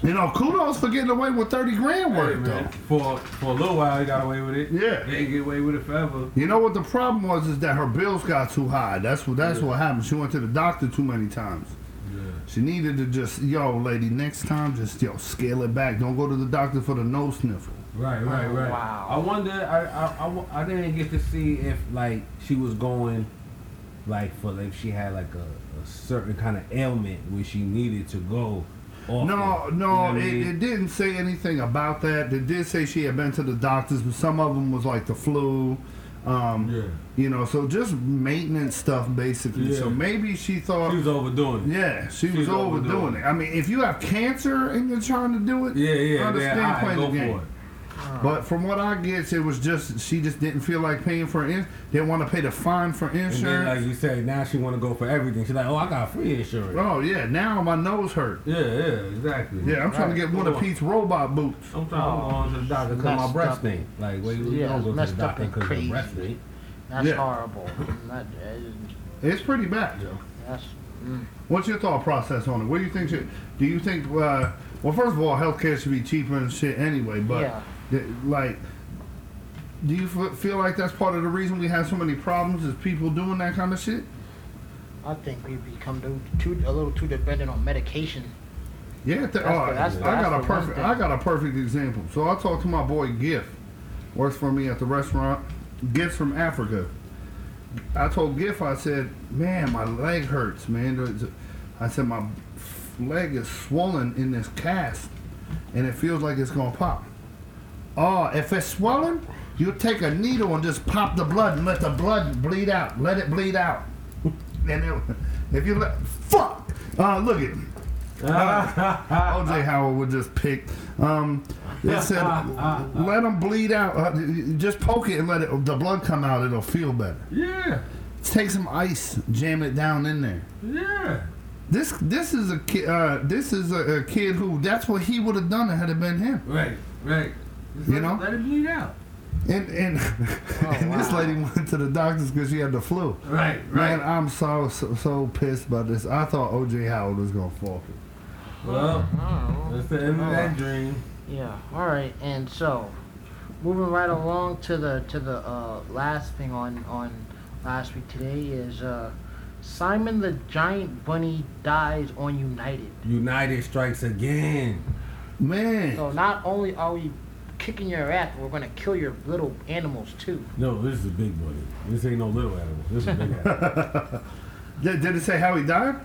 you know, kudos for getting away with thirty grand worth man, though. For for a little while, he got away with it. Yeah. He ain't get away with it forever. You know what the problem was is that her bills got too high. That's what that's Yeah. what happened. She went to the doctor too many times. Yeah. She needed to just, yo, lady, next time just yo scale it back. Don't go to the doctor for the nose sniffle. Right, right, Oh, right. wow. I wonder. I, I, I, I didn't get to see if like she was going, like for if she had like a, a certain kind of ailment where she needed to go. Often. No, You know no, I it, mean? it didn't say anything about that. It did say she had been to the doctors, but some of them was like the flu. Um, Yeah. You know, so just maintenance stuff basically. So maybe she thought, She was overdoing it. yeah, she she was was overdoing overdoing it. I mean, if you have cancer and you're trying to do it, Yeah, yeah. I understand yeah, I, playing go the game. for it. But from what I get, it was just she just didn't feel like paying for in, didn't want to pay the fine for insurance. And then, insurance. like you said, now she want to go for everything. She's like, oh, I got free insurance. oh yeah, now my nose hurt. Yeah, yeah, exactly. Yeah, I'm trying to get one of Pete's robot boots. I'm trying I'm going to the doctor because my breast up. stink. Like, well, you Yeah, don't go to the doctor and because your crazy. breast thing. That's Yeah. horrible. That, It's pretty bad, Joe. that's. Mm. What's your thought process on it? What do you think? Should, do you think? Uh, well, first of all, healthcare should be cheaper and shit anyway. But Yeah. Like, do you feel like that's part of the reason we have so many problems? Is people doing that kind of shit? I think we become too, too a little too dependent on medication. Yeah, th- That's oh, the- that's the- I got a perfect. I got a perfect example. So I talked to my boy Giff, works for me at the restaurant. Giff's from Africa. I told Giff, I said, "Man, my leg hurts, man." I said my leg is swollen in this cast, and it feels like it's gonna pop. Oh, if it's swollen, you take a needle and just pop the blood and let the blood bleed out. Let it bleed out. And it, if you let fuck, uh, look at. OJ Howard would just pick. Um, it said, let them bleed out. Uh, just poke it and let it the blood come out. It'll feel better. Yeah, Take some ice, jam it down in there. yeah. This this is a kid. Uh, this is a, a kid who that's what he would have done had it been him. Right, right. Just You let, know? let it bleed out. And and, and this lady went to the doctors because she had the flu. Right, Man, I'm so, so so pissed about this. I thought OJ Howard was gonna fall. Well, Oh, that's the end of Oh. that dream. Yeah. All right. And so, moving right along to the to the uh, last thing on on last week today is uh, Simon the Giant Bunny dies on United. United strikes again. Man, So not only are we kicking your ass, we're gonna kill your little animals too. No, this is a big bunny. This ain't no little animal. This is a big animal. did, did it say how he died?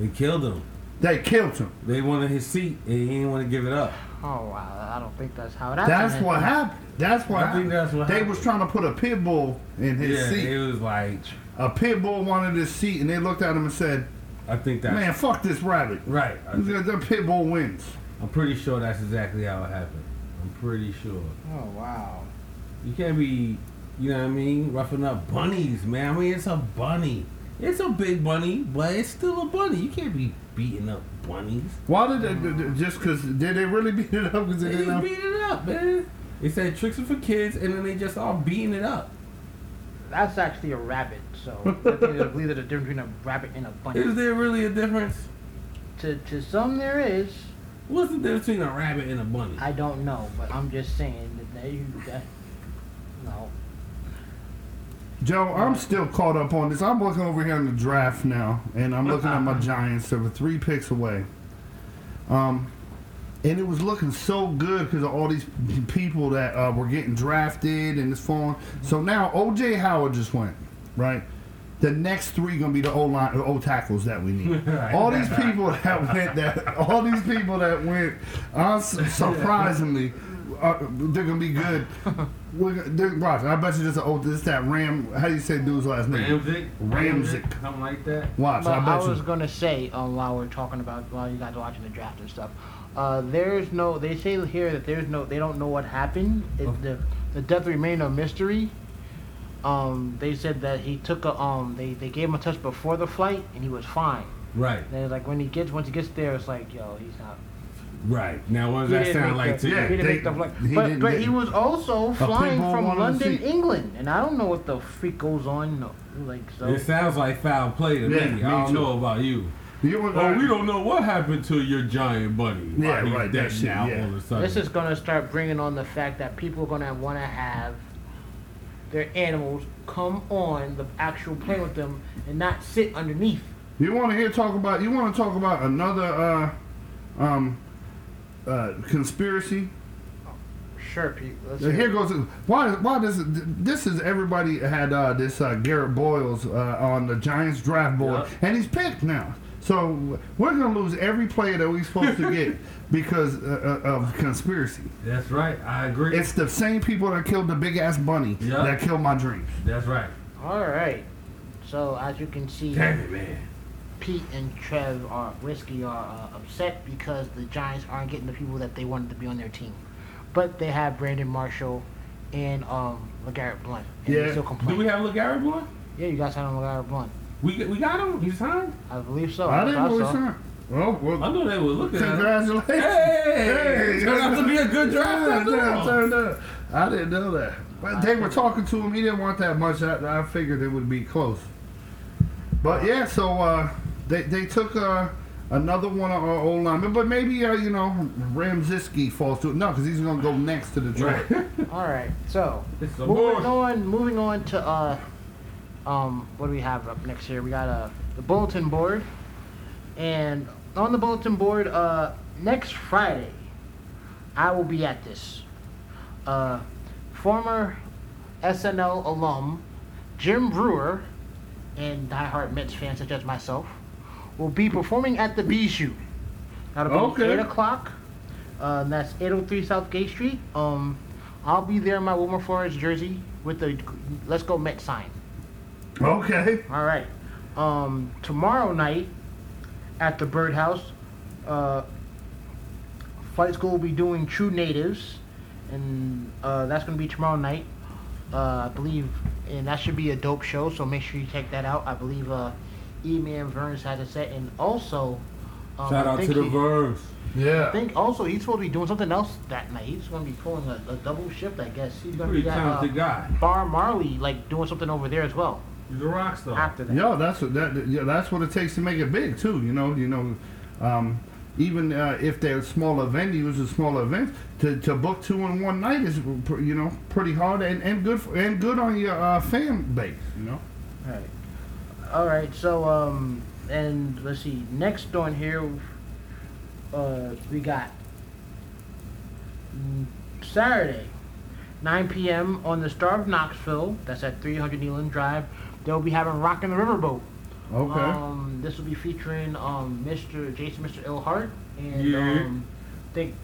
They killed him. They killed him. They wanted his seat, and he didn't want to give it up. Oh wow! I don't think that's how it happened. That's what happened. That's what I think happened. that's what They happened. was trying to put a pit bull in his yeah, seat. it was like, A pit bull wanted his seat, and they looked at him and said, I think that "Man, fuck this rabbit. right. The, the pit bull wins." I'm pretty sure that's exactly how it happened. I'm pretty sure. Oh wow! You can't be, you know what I mean, roughing up bunnies, man. I mean, it's a bunny. It's a big bunny, but it's still a bunny. You can't be beating up bunnies. Why did they, did- did- just because did they really beat it up? Because they They didn't beat it up, man. They said tricks are for kids, and then they just all beating it up. That's actually a rabbit. So I think there's believe there's a difference between a rabbit and a bunny. Is there really a difference? To to some there is. What's the difference between a rabbit and a bunny? I don't know, but I'm just saying that they that no. Joe, I'm still caught up on this. I'm looking over here in the draft now, and I'm looking at my Giants. They were three picks away. Um, and it was looking so good because of all these people that uh, were getting drafted and this falling. So now OJ Howard just went right. The next three gonna be the O line, the O tackles that we need. Right. all these people that went, that all these people that went, uh, surprisingly, uh, they're gonna be good. We're, gonna- they're, watch, I bet you this. Oh, this that Ram. How do you say dude's last name? Ramsick? Ramsick. Something like that. Watch, But I I, was you. gonna say um, while we're talking about while you guys are watching the draft and stuff, uh, there's no. They say here that there's no. They don't know what happened. It, Oh. the the death remained a mystery. Um, they said that he took a um. They, they gave him a touch before the flight and he was fine. Right, Then like when he gets once he gets there, it's like yo, he's not. right. Now, what does He that sound like the, to Yeah, you? he didn't they- make the flight. he but but he was also flying from London. England, and I don't know what the freak goes on. No, like so. It sounds like foul play to Yeah, me. me I don't too. know about you. You were- Oh, we don't know what happened to your giant bunny. Yeah, right, dead that shit, now yeah. all of a sudden. This is gonna start bringing on the fact that people are gonna want to have their animals come on the actual plane with them and not sit underneath. You want to hear talk about? You want to talk about another uh, um, uh, conspiracy? Sure, Pete. Here goes. Why? Why does this is everybody had uh, this uh, Garett Bolles uh, on the Giants draft board, Yep. and he's picked now. So we're gonna lose every player that we're supposed to get because uh, uh, of conspiracy. That's right. I agree. It's the same people that killed the big ass bunny Yep. that killed my dreams. That's right. All right. So as you can see, Damn it, man. Pete and Trev are whiskey are uh, upset because the Giants aren't getting the people that they wanted to be on their team, but they have Brandon Marshall and um LeGarrette Blount. And Yeah. They still Do we have LeGarrette Blount? yeah, you guys have LeGarrette Blount. We we got him. He's signed. I believe so. I didn't know so. he signed. Well, well, I know they were looking at him. congratulations. Hey, turned out to be a good draft Yeah, after yeah, all. turned out. I didn't know that. But they were talking to him. He didn't want that much. I, I figured it would be close. But yeah, so uh, they they took uh, another one of our old linemen. But maybe uh, you know Ramziski falls to it. No, because he's gonna go next to the draft. All right. So It's moving bull. on, moving on to uh Um, what do we have up next here? We got uh, the bulletin board, and on the bulletin board, uh, next Friday, I will be at this. Uh, former SNL alum Jim Breuer and diehard Mets fans such as myself will be performing at the Bijou. That'll be Okay. eight o'clock. Uh, and that's 803 South Gay Street. Um, I'll be there in my Wilmer Flores jersey with the "Let's Go Mets" sign. Okay. All right. Um, tomorrow night at the Birdhouse, uh, Fight School will be doing True Natives, and uh, that's going to be tomorrow night, uh, I believe, and that should be a dope show. So make sure you check that out. I believe uh, E-Man Verns has it set, and also um, Shout I out think to the he- Verbs. I Yeah. think also he's supposed to be doing something else that night. He's going to be pulling a, a double shift, I guess. He's going to be at uh, guy. Bar Marley, like doing something over there as well. He's a rock star. After that, Yeah, that's what that. Yeah, that's what it takes to make it big too. You know, you know, um, even uh, if they're smaller venues or smaller events, to, to book two in one night is you know pretty hard and, and good for, and good on your uh, fan base. You know. Alright. Alright, so um and let's see, next on here uh we got Saturday, 9 p.m. on the Star of Knoxville. That's at 300 Neyland Drive. They'll be having Rock Rockin' the Riverboat. Okay. Um, this will be featuring um Mr. Jason, Mr. Ilhart, and Yeah. um, I think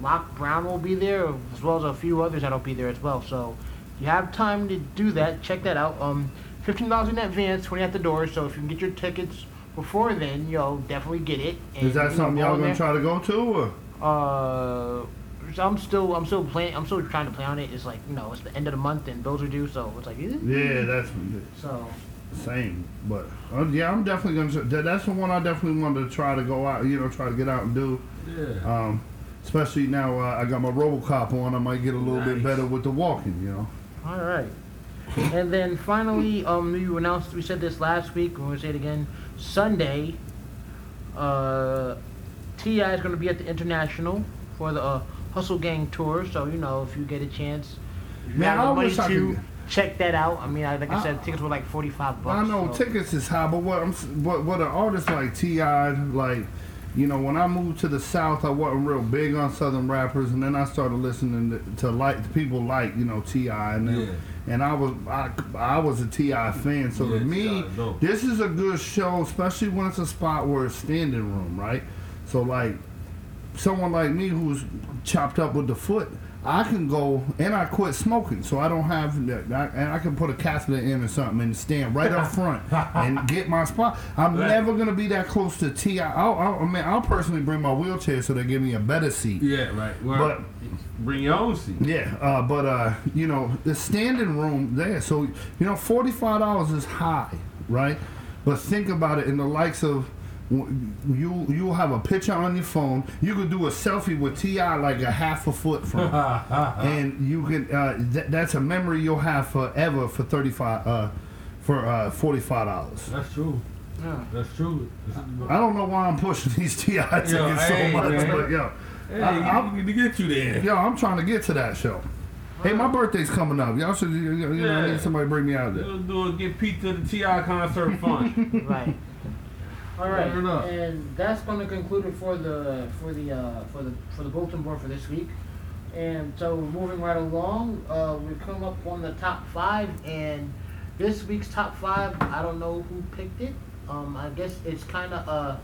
Lock Brown will be there, as well as a few others that'll be there as well. So if you have time to do that, check that out. Um, fifteen dollars in advance, twenty at the door. So if you can get your tickets before then, you'll definitely get it. And, is that something y'all gonna there. try to go to? Or? Uh, so I'm still, I'm still playing. I'm still trying to play on it. It's like you know, it's the end of the month and bills are due, so it's like, eh. Yeah, that's so same. But uh, yeah, I'm definitely gonna. That, that's the one I definitely wanted to try to go out. You know, try to get out and do. Yeah. Um, especially now uh, I got my RoboCop on. I might get a little bit better with the walking. You know. All right. And then finally, um, we announced, we said this last week, we're going to say it again. Sunday, uh, T.I. is going to be at the International for the uh, Hustle Gang Tour. So, you know, if you get a chance, if you Man, have I the money wish I to could- check that out. I mean, I, like I, I- said, tickets were like 45 bucks. I know so- tickets is high, but what I'm s- what what an artist like T.I. like, you know, when I moved to the South, I wasn't real big on Southern rappers, and then I started listening to, to like to people like you know T.I., and then, Yeah. and I was I, I was a T.I. fan, so Yeah, to me, T.I. dope. this is a good show, especially when it's a spot where it's standing room, right? So like, someone like me who's chopped up with the foot. I can go and I quit smoking, so I don't have that. I, and I can put a catheter in or something and stand right up front and get my spot. I'm Right. never gonna be that close to Ti. I'll, I'll, I mean, I'll personally bring my wheelchair so they give me a better seat. Yeah, right. Well, But bring your own seat. yeah, uh, but uh, you know the standing room there. So you know, forty five dollars is high, right? But think about it in the likes of w- you. You'll have a picture on your phone. You could do a selfie with T.I. like a half a foot from, and you can. Uh, th- that's a memory you'll have forever for thirty five. Uh, for uh, forty five dollars. That's true. Yeah. That's true. I don't know why I'm pushing these T.I. tickets so hey, much, man. but yo, Hey, I- I'm- you need to get you there. Yo, I'm trying to get to that show. Hey, my birthday's coming up. Y'all should, you, you know, I need somebody to bring me out there. We'll do it. Get Pete to the T.I. concert fun. right. All right, Fair enough. and that's going to conclude it for the for the uh, for the for the bulletin board for this week. And so we're moving right along, uh, we've come up on the top five, and this week's top five, I don't know who picked it. Um, I guess it's kind of uh,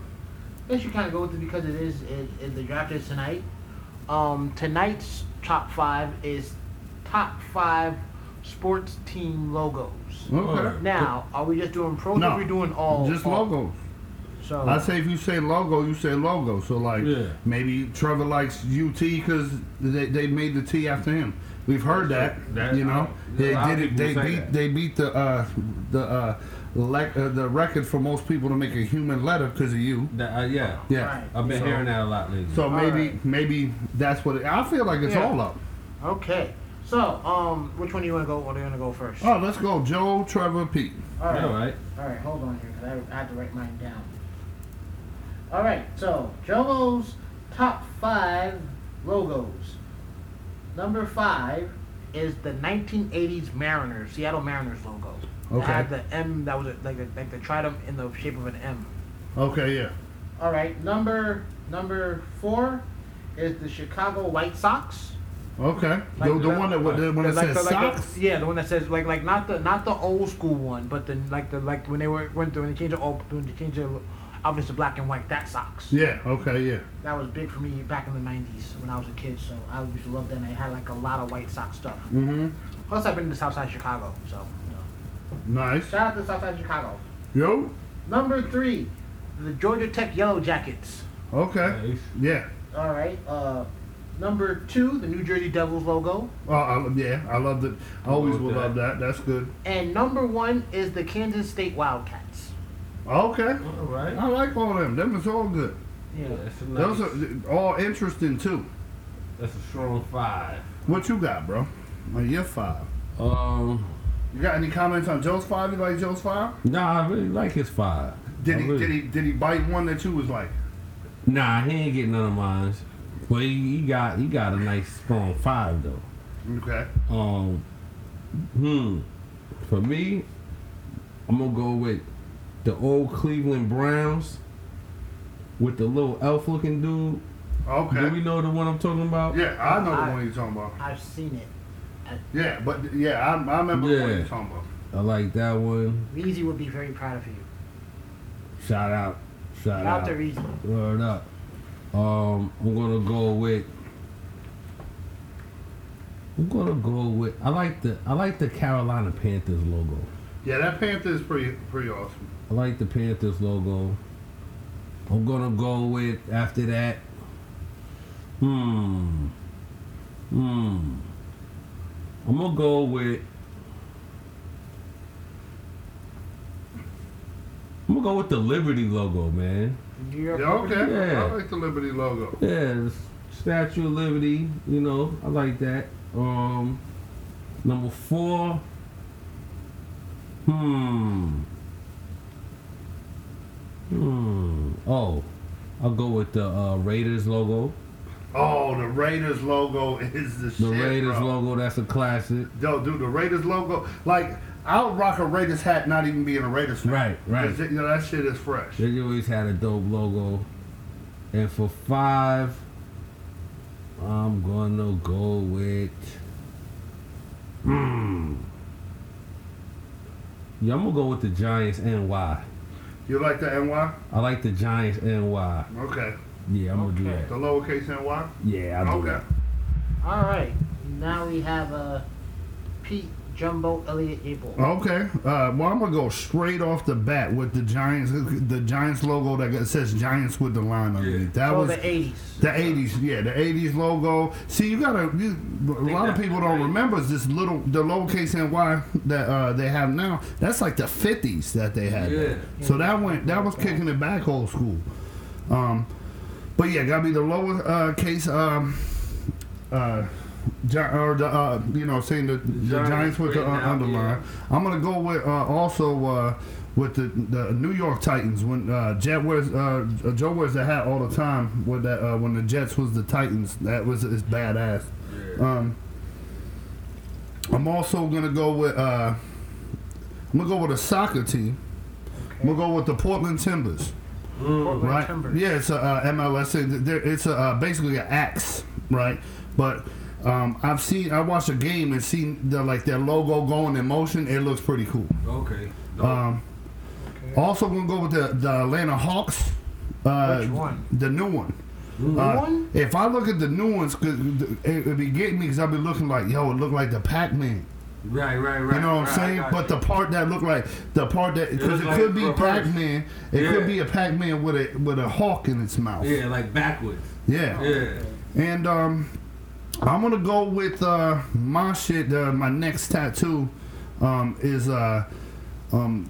I guess you kind of go with it because it is it, it, the draft is tonight. Um, tonight's top five is top five sports team logos. Okay. Now, are we just doing pros No, or are we doing all? Just all- logos. So I say if you say logo, you say logo. So like Yeah. maybe Trevor likes UT because they, they made the T after him. We've heard that. That- you know, a they did it. They beat that. they beat the uh, the uh, lec- uh, the record for most people to make a human letter because of you. That, uh, yeah. Yeah. Right. I've been So- hearing that a lot lately. So All maybe right. maybe that's what it, I feel like. It's Yeah. all up. okay. So um, which one do you want to go? What do you want to go first? Oh, let's go, Joe, Trevor, Pete. all right. Yeah, right. All right. Hold on here because I, I have to write mine down. All right. So Jomo's top five logos. Number five is the 1980s Mariners, Seattle Mariners logo. It Okay. had the M that was a, like a, like the trident in the shape of an M. Okay, yeah. All right, number number four is the Chicago White Sox. Okay. Like the, the one that the one that like says the, like socks. the- yeah, the one that says like like not the not the old school one, but the like the like when they were went through when they changed the old when they changed the obviously black and white. That socks. Yeah. Okay. Yeah. That was big for me back in the '90s when I was a kid. So I used to love them. They had like a lot of White sock stuff. Mm-hmm. Plus, I've been to Southside Chicago. So you know. Nice. shout out to Southside Chicago. Yo. Number three, the Georgia Tech Yellow Jackets. Okay. Nice. Yeah. All right. Uh, number two, the New Jersey Devils logo. Oh, I, yeah. I love it. I always will that. love that. That's good. And number one is the Kansas State Wildcats. Okay. All right. I like all them. Them is all good. Yeah. That's a Those are all interesting too. That's a strong five. What you got, bro? Like your five. Um. You got any comments on Joe's five? You like Joe's five? Nah, I really like his five. Did I he really- did he did he bite one that you was like? Nah, he ain't getting none of mine. But he, he got he got a nice strong five though. Okay. Um, hmm. For me, I'm gonna go with the old Cleveland Browns with the little elf looking dude. Okay. Do we know the one I'm talking about? yeah, I know the one you're talking about. I've seen it. Yeah, but yeah, I, I remember the one you're talking about. I like that one. Reezy would be very proud of you. Shout out. Shout Shout out. out to Reezy. Word up. Um, I'm gonna go with. I'm gonna go with. I like the I like the Carolina Panthers logo. Yeah, that Panther is pretty pretty awesome. I like the Panthers logo. I'm gonna go with after that. Hmm. Hmm. I'm gonna go with. I'm gonna go with the Liberty logo, man. Yeah, okay. Yeah. I like the Liberty logo. Yeah, Statue of Liberty. You know, I like that. Um, number four. Hmm. Hmm. Oh, I'll go with the uh, Raiders logo. Oh, the Raiders logo is the, The shit. Raiders bro. logo. That's a classic. Yo, dude, the Raiders logo. Like, I'll rock a Raiders hat, not even being a Raiders fan. Right, right. 'Cause, You know that shit is fresh. They always had a dope logo. And for five, I'm gonna go with. Hmm. Yeah, I'm gonna go with the Giants NY. You like the NY? I like the Giants NY. Okay. Yeah, I'm gonna do Okay. that. The lowercase NY. Yeah, I'll do Okay. that. All right. Now we have uh, Pete Jumbo Elliott Abel. Okay. Uh, well, I'm gonna go straight off the bat with the Giants. The Giants logo that says Giants with the line underneath. Yeah. That For was the 80s. the '80s. Yeah, the '80s logo. See, you gotta. You, a lot of people don't great. remember is this little the lowercase NY that uh, they have now. That's like the '50s that they had. Yeah. So that went. That was kicking it back old school. Um, but yeah, gotta be the lower uh, case. Um, uh, Gi- or the uh, you know saying the, the Giants Giants with the uh, written out, underline. I'm gonna go with uh, also uh, with the, the New York Titans when uh, Jet wears uh, Joe wears the hat all the time with that uh, when the Jets was the Titans. That was is badass. Um, I'm also gonna go with uh, I'm gonna go with a soccer team. I'm gonna go with the Portland Timbers. Portland Right. Timbers. Yeah, it's a uh, MLS. It's a, uh, basically an axe, right? But um, I've seen, I watched a game and seen the like their logo going in motion. It looks pretty cool. Okay. Um, also gonna go with the, the Atlanta Hawks. Uh, Which one? The new one. New Uh, one? If I look at the new ones, cause it, it be getting me because I'll be looking like, yo, it look like the Pac-Man. Right, right, right. You know what I'm saying? But the part that look like the part that because it, like could be. Pac-Man. It Yeah. could be a Pac-Man with a with a hawk in its mouth. yeah, like backwards. Yeah. Yeah. And um, I'm gonna go with uh, my shit. Uh, my next tattoo um, is uh, um,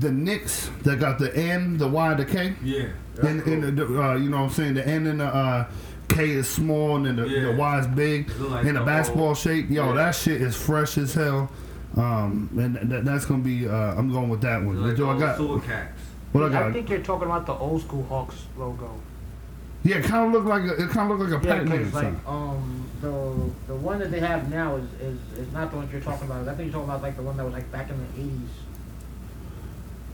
the Knicks that got the N, the Y, the K. Yeah. And, and the, uh, you know what I'm saying? The N and the uh, K is small and then the, Yeah. the Y is big. Look like in a the basketball whole- shape. Yo, Yeah. that shit is fresh as hell. Um, and that, that's gonna be. Uh, I'm going with that one. like Do I got? sewer cats. What I got? I got? think you're talking about the old school Hawks logo. Yeah, it kind of looked like a, it kind of looked like a Yeah, Pac-Man because like sign. um the the one that they have now is, is is not the one you're talking about. I think you're talking about like the one that was like back in the eighties.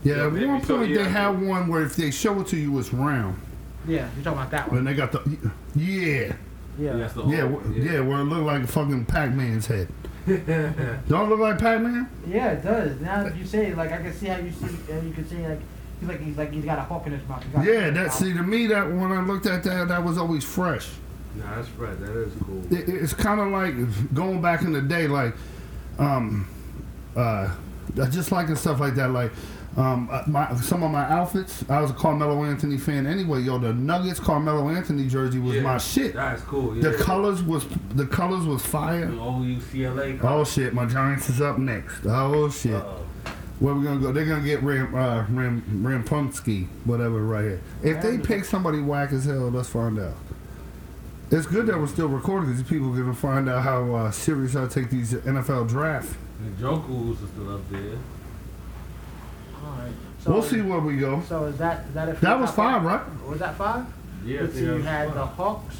Yeah, Yeah, at maybe one so, point yeah. they have one where if they show it to you, it's round. Yeah, you're talking about that one. And they got the yeah, Yeah. That's the yeah, old- wh- yeah, where it looked like a fucking Pac-Man's head. Don't look like Pac-Man? Yeah, it does. Now that you say it, like I can see how you see, and you can see like he's like he's like he's got a hawk in his mouth. Yeah, a- that see to me that when I looked at that, that was always fresh. Nah, that's right. That is cool. It, it's kind of like going back in the day, like, um, uh, just liking stuff like that. Like, um, uh, my some of my outfits, I was a Carmelo Anthony fan anyway. Yo, the Nuggets Carmelo Anthony jersey was Yeah, my shit. That's cool. Yeah. The colors was the colors was fire. The old UCLA. Oh shit, my Giants is up next. Oh shit. Uh-oh. Where we gonna go? They're gonna get Ram uh, Ram Rampunski, whatever, right here. If they pick somebody whack as hell, let's find out. It's good that we're still recording because people are gonna find out how uh, serious I take these NFL draft. And Njoku's is still up there. All right. So, we'll see where we go. So is that is that a That was five, right? Was that five? Yeah. Let's I see. think You had fun. the Hawks.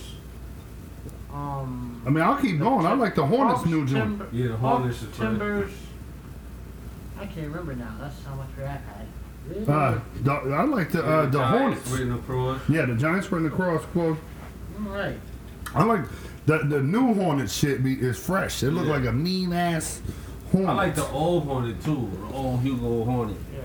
Um. I mean, I'll keep going. I like the Hornets Hawks, new joint. Timber- Yeah, the Hawks, Hornets is trash. Timbers. I can't remember now. That's how much Rat had. Uh, the, I like the uh, the Giants Hornets. Written across. Yeah, the Giants were in the cross quote. All right. I like the the new Hornet shit. Be, is fresh. It look Yeah. like a mean ass Hornet. I like the old Hornet too. The old Hugo Hornet. Yeah.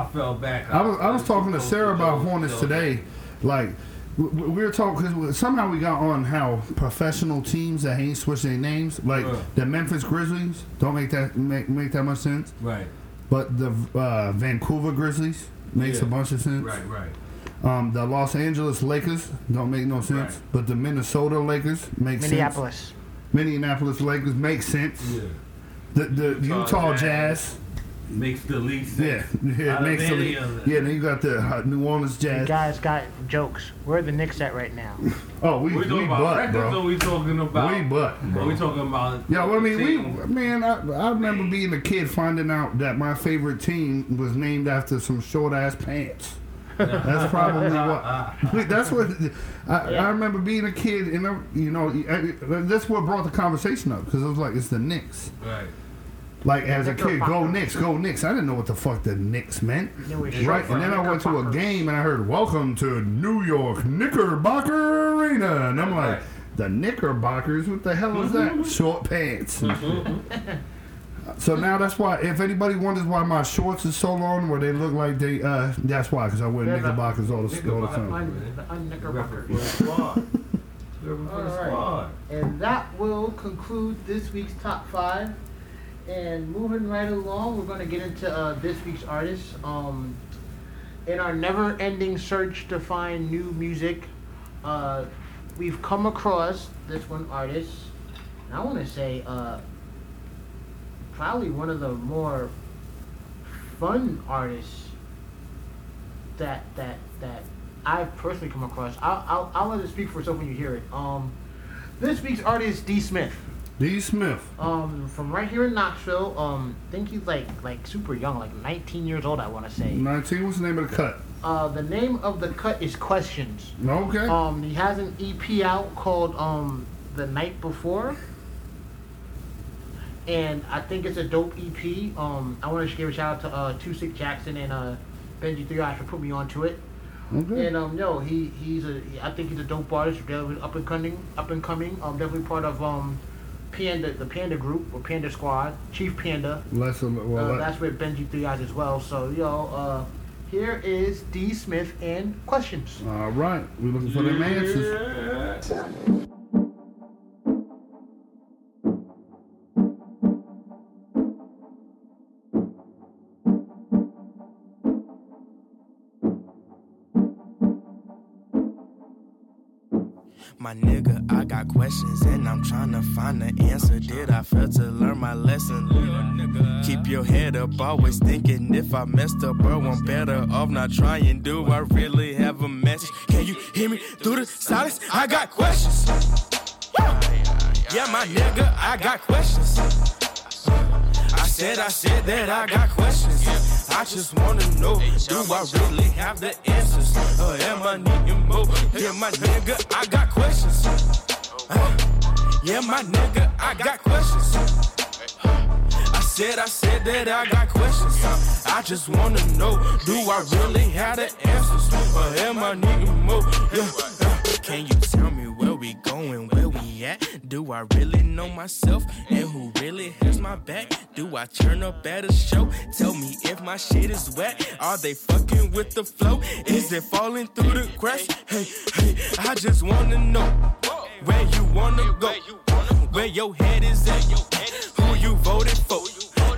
I fell back. I was I was talking to Sarah about Hornets today. Like we, we were talking because somehow we got on how professional teams that ain't switch their names, like Yeah. the Memphis Grizzlies, don't make that make, make that much sense. Right, But the uh, Vancouver Grizzlies makes Yeah. a bunch of sense. right, right. Um, the Los Angeles Lakers don't make no sense. Right. But the Minnesota Lakers make Minneapolis. sense. Minneapolis Lakers make sense. Yeah. The the Utah Utah Jazz. Jazz, Makes the least yeah, sense. yeah, Out it of makes the any of them. yeah. Then you got the uh, New Orleans You Jazz. guys got jokes. Where are the Knicks at right now? Oh, we We we, talking about butt, records or bro. we talking about? We butt, Are bro. we talking about? Yeah, well, I mean, team? we man, I, I remember being a kid finding out that my favorite team was named after some short ass pants. That's probably what. That's what. I, I remember being a kid, and I- you know, I- that's what brought the conversation up because it was like it's the Knicks. Right. Like as a kid, go Knickerbocker. Knicks, go Knicks. I didn't know what the fuck the Knicks meant. It Right, short and then I went to a game and I heard "Welcome to New York Knickerbocker Arena," and I'm like, "The Knickerbockers? What the hell is that? Mm-hmm. Short pants." Mm-hmm. Mm-hmm. so now that's why. If anybody wonders why my shorts are so long, where they look like they, uh, that's why, because I wear Knickerbockers all the, all the time. Un, the un-Knickerbockers. Referee for the squad. Referee for the All right. And that will conclude this week's top five. And moving right along, we're going to get into uh, this week's artists. Um, in our never-ending search to find new music, uh, we've come across this one artist. And I want to say, uh, probably one of the more fun artists that that that I've personally come across. I'll, I'll, I'll let it speak for itself when you hear it. Um, this week's artist Dee Smith. Dee Smith. Um, from right here in Knoxville. Um, I think he's like like super young, like 19 years old. I want to say. 19. What's the name of the cut? Uh, the name of the cut is Questions. Okay. Um, he has an EP out called um The Night Before. And I think it's a dope EP. Um, I want to give a shout out to uh Two Sick Jackson and uh Benji Three Eyes for putting me onto it. okay. And um, yo, he he's a I think he's a dope artist, definitely up and coming, up and coming. Um, definitely part of um, Panda, the Panda Group or Panda Squad, Chief Panda. Let's well, Uh, let- that's with Benji Three Eyes as well. So yo, uh, here is Dee Smith and questions. all right. We're looking for them answers. My nigga, I got questions and I'm trying to find the answer. Did I fail to learn my lesson? Keep your head up, always thinking if I messed up, bro, I'm better off not trying. Do I really have a message? Can you hear me through the silence? I got questions. Yeah, my nigga, I got questions. I said, I said that I got questions. I just wanna know, do I really have the answers? Or am I needing more? Yeah, my nigga, I got questions. Yeah, my nigga, I got questions. I said, I said that I got questions. I just wanna know, do I really have the answers? Or am I needing more? Yeah, can you tell me where we going, at? Do I really know myself and who really has my back? Do I turn up at a show? Tell me if my shit is wet. Are they fucking with the flow? Is it falling through the cracks? Hey, hey, I just wanna know where you wanna go, where your head is at, who you voted for.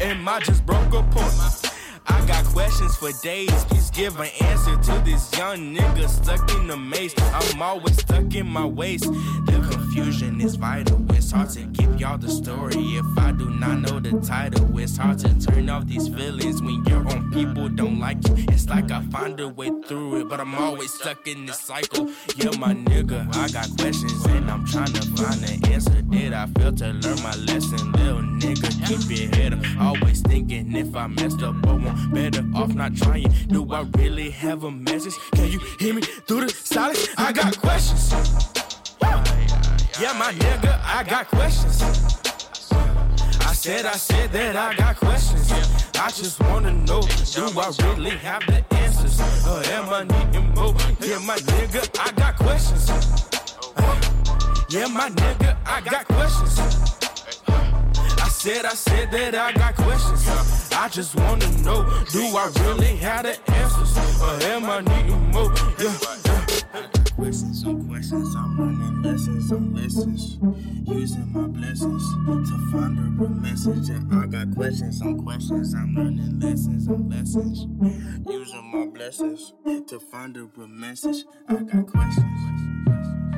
Am I just broke apart? I got questions for days. Please give an answer to this young nigga stuck in the maze. I'm always stuck in my ways. The confusion is vital. It's hard to give y'all the story if I do not know the title. It's hard to turn off these feelings when your own people don't like you. It's like I find a way through it, but I'm always stuck in this cycle. Yeah, my nigga, I got questions and I'm trying to find an answer. Did I fail to learn my lesson, little nigga? Keep your head up. Always thinking if I messed up, won't better off not trying. Do I really have a message? Can you hear me through the silence? I got questions. Yeah, my nigga, I got questions. I said, I said that I got questions. I just wanna know, do I really have the answers? Or am I needing more? Yeah, my nigga, I got questions. Yeah, my nigga, I got questions. I said, I said that I got questions. I just wanna know, do I really have the answers? Or am I needing more? Yeah, yeah. Questions on questions, I'm learning lessons on lessons. Using my blessings to find a real message. And I got questions on questions, I'm learning lessons on lessons. Using my blessings to find a real message. I got questions.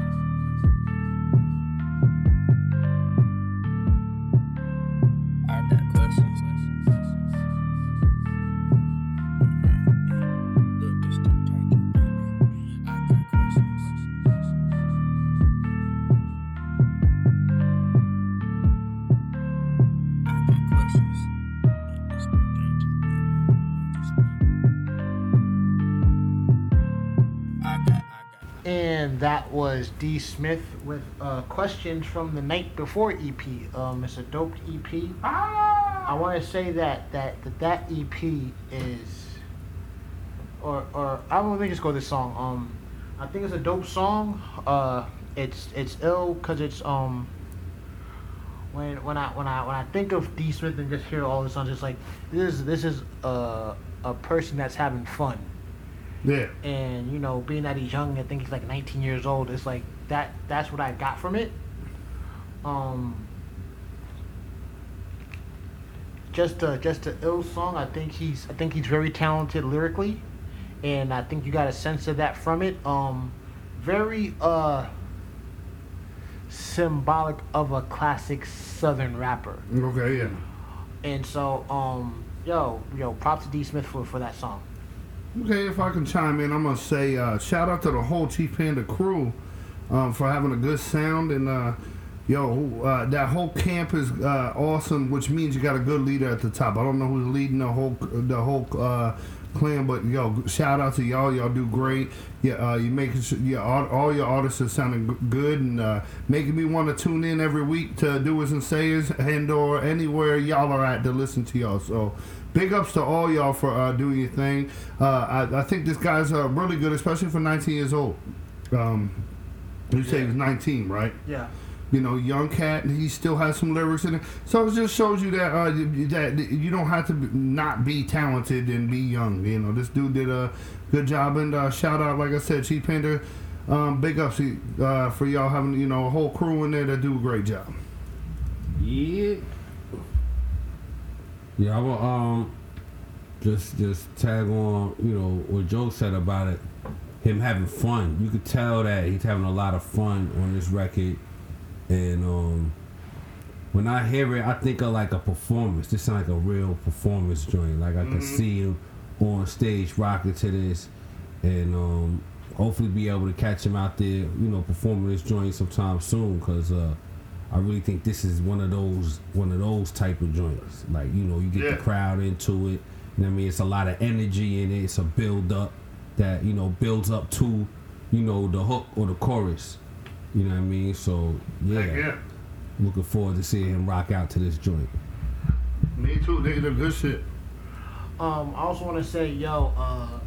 And that was Dee Smith with uh, questions from the night before EP. Um, it's a dope EP. I want to say that that that, that EP is, or or I let me just go this song. Um, I think it's a dope song. Uh, it's it's ill because it's um. When when I when I when I think of Dee Smith and just hear all the songs, it's like this is this is a a person that's having fun Yeah. and you know being that he's young i think he's like 19 years old it's like that that's what i got from it. Um just a just a ill song. I think he's i think he's very talented lyrically and i think you got a sense of that from it. Um very uh symbolic of a classic southern rapper. Okay, yeah. and so um yo yo props to dee smith for for that song Okay, if I can chime in, I'm gonna say uh, shout out to the whole Chief Panda crew um, for having a good sound and uh, yo, uh, that whole camp is uh, awesome, which means you got a good leader at the top. I don't know who's leading the whole the whole uh, clan, but yo, shout out to y'all. Y'all do great. Yeah, uh, you making sure, yeah, all, your artists are sounding good and making me want to tune in every week to doers and sayers and or anywhere y'all are at to listen to y'all. So big ups to all y'all for uh, doing your thing. Uh, I, I think this guy's uh, really good, especially for 19 years old. Um, you say he was 19, right? yeah You know, young cat, and he still has some lyrics in it. So it just shows you that uh, that you don't have to not be talented and be young. You know, this dude did a good job, and uh, shout out, like I said, Chief Panda. Um, big ups uh, for y'all having you know a whole crew in there that do a great job. Yeah. Yeah, I will um just just tag on, you know, what Joe said about it. Him having fun. You could tell that he's having a lot of fun on this record. And um when I hear it, I think of like a performance. This sounds like a real performance joint. Like I can see him on stage rocking to this and um hopefully be able to catch him out there, you know, performing this joint sometime soon because uh I really think this is one of those one of those type of joints. Like you know, you get Yeah. the crowd into it, You know what I mean? It's a lot of energy in it. It's a build up that you know builds up to, you know, the hook or the chorus. You know what I mean? So yeah, yeah. looking forward to seeing him rock out to this joint. Me too. They the good shit. Um, I also want to say, yo, uh,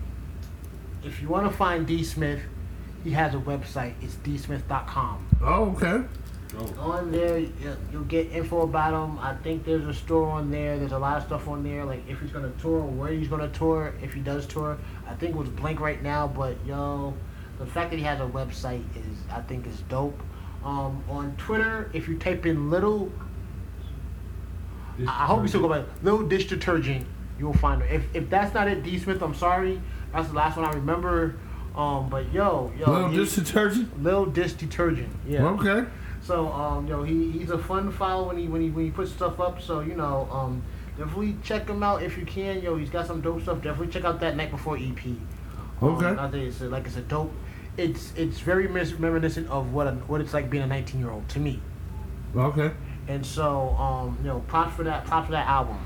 if you want to find Dee Smith, he has a website. It's dsmith.com. Oh, okay. On there, you- you'll get info about him. I think there's a store on there. There's a lot of stuff on there, like if he's gonna tour, where he's gonna tour, if he does tour. I think it was blank right now, but yo, the fact that he has a website is, I think, is dope. Um, on Twitter, if you type in little, I I hope you still go by little dish detergent, you'll find it. If if that's not it, Dee Smith, I'm sorry. That's the last one I remember. Um, but yo, yo, Little dish detergent. little dish detergent. Yeah. Okay. So um, yo, he, he's a fun follow when he when he when he puts stuff up. So you know, um, definitely check him out if you can. Yo, he's got some dope stuff. Definitely check out that Night Before EP. Um, Okay. I think it's a, like it's a dope. It's it's very mis- reminiscent of what a, what it's like being a 19 year old to me. Okay. And so um, you know, props for that. Props for that album.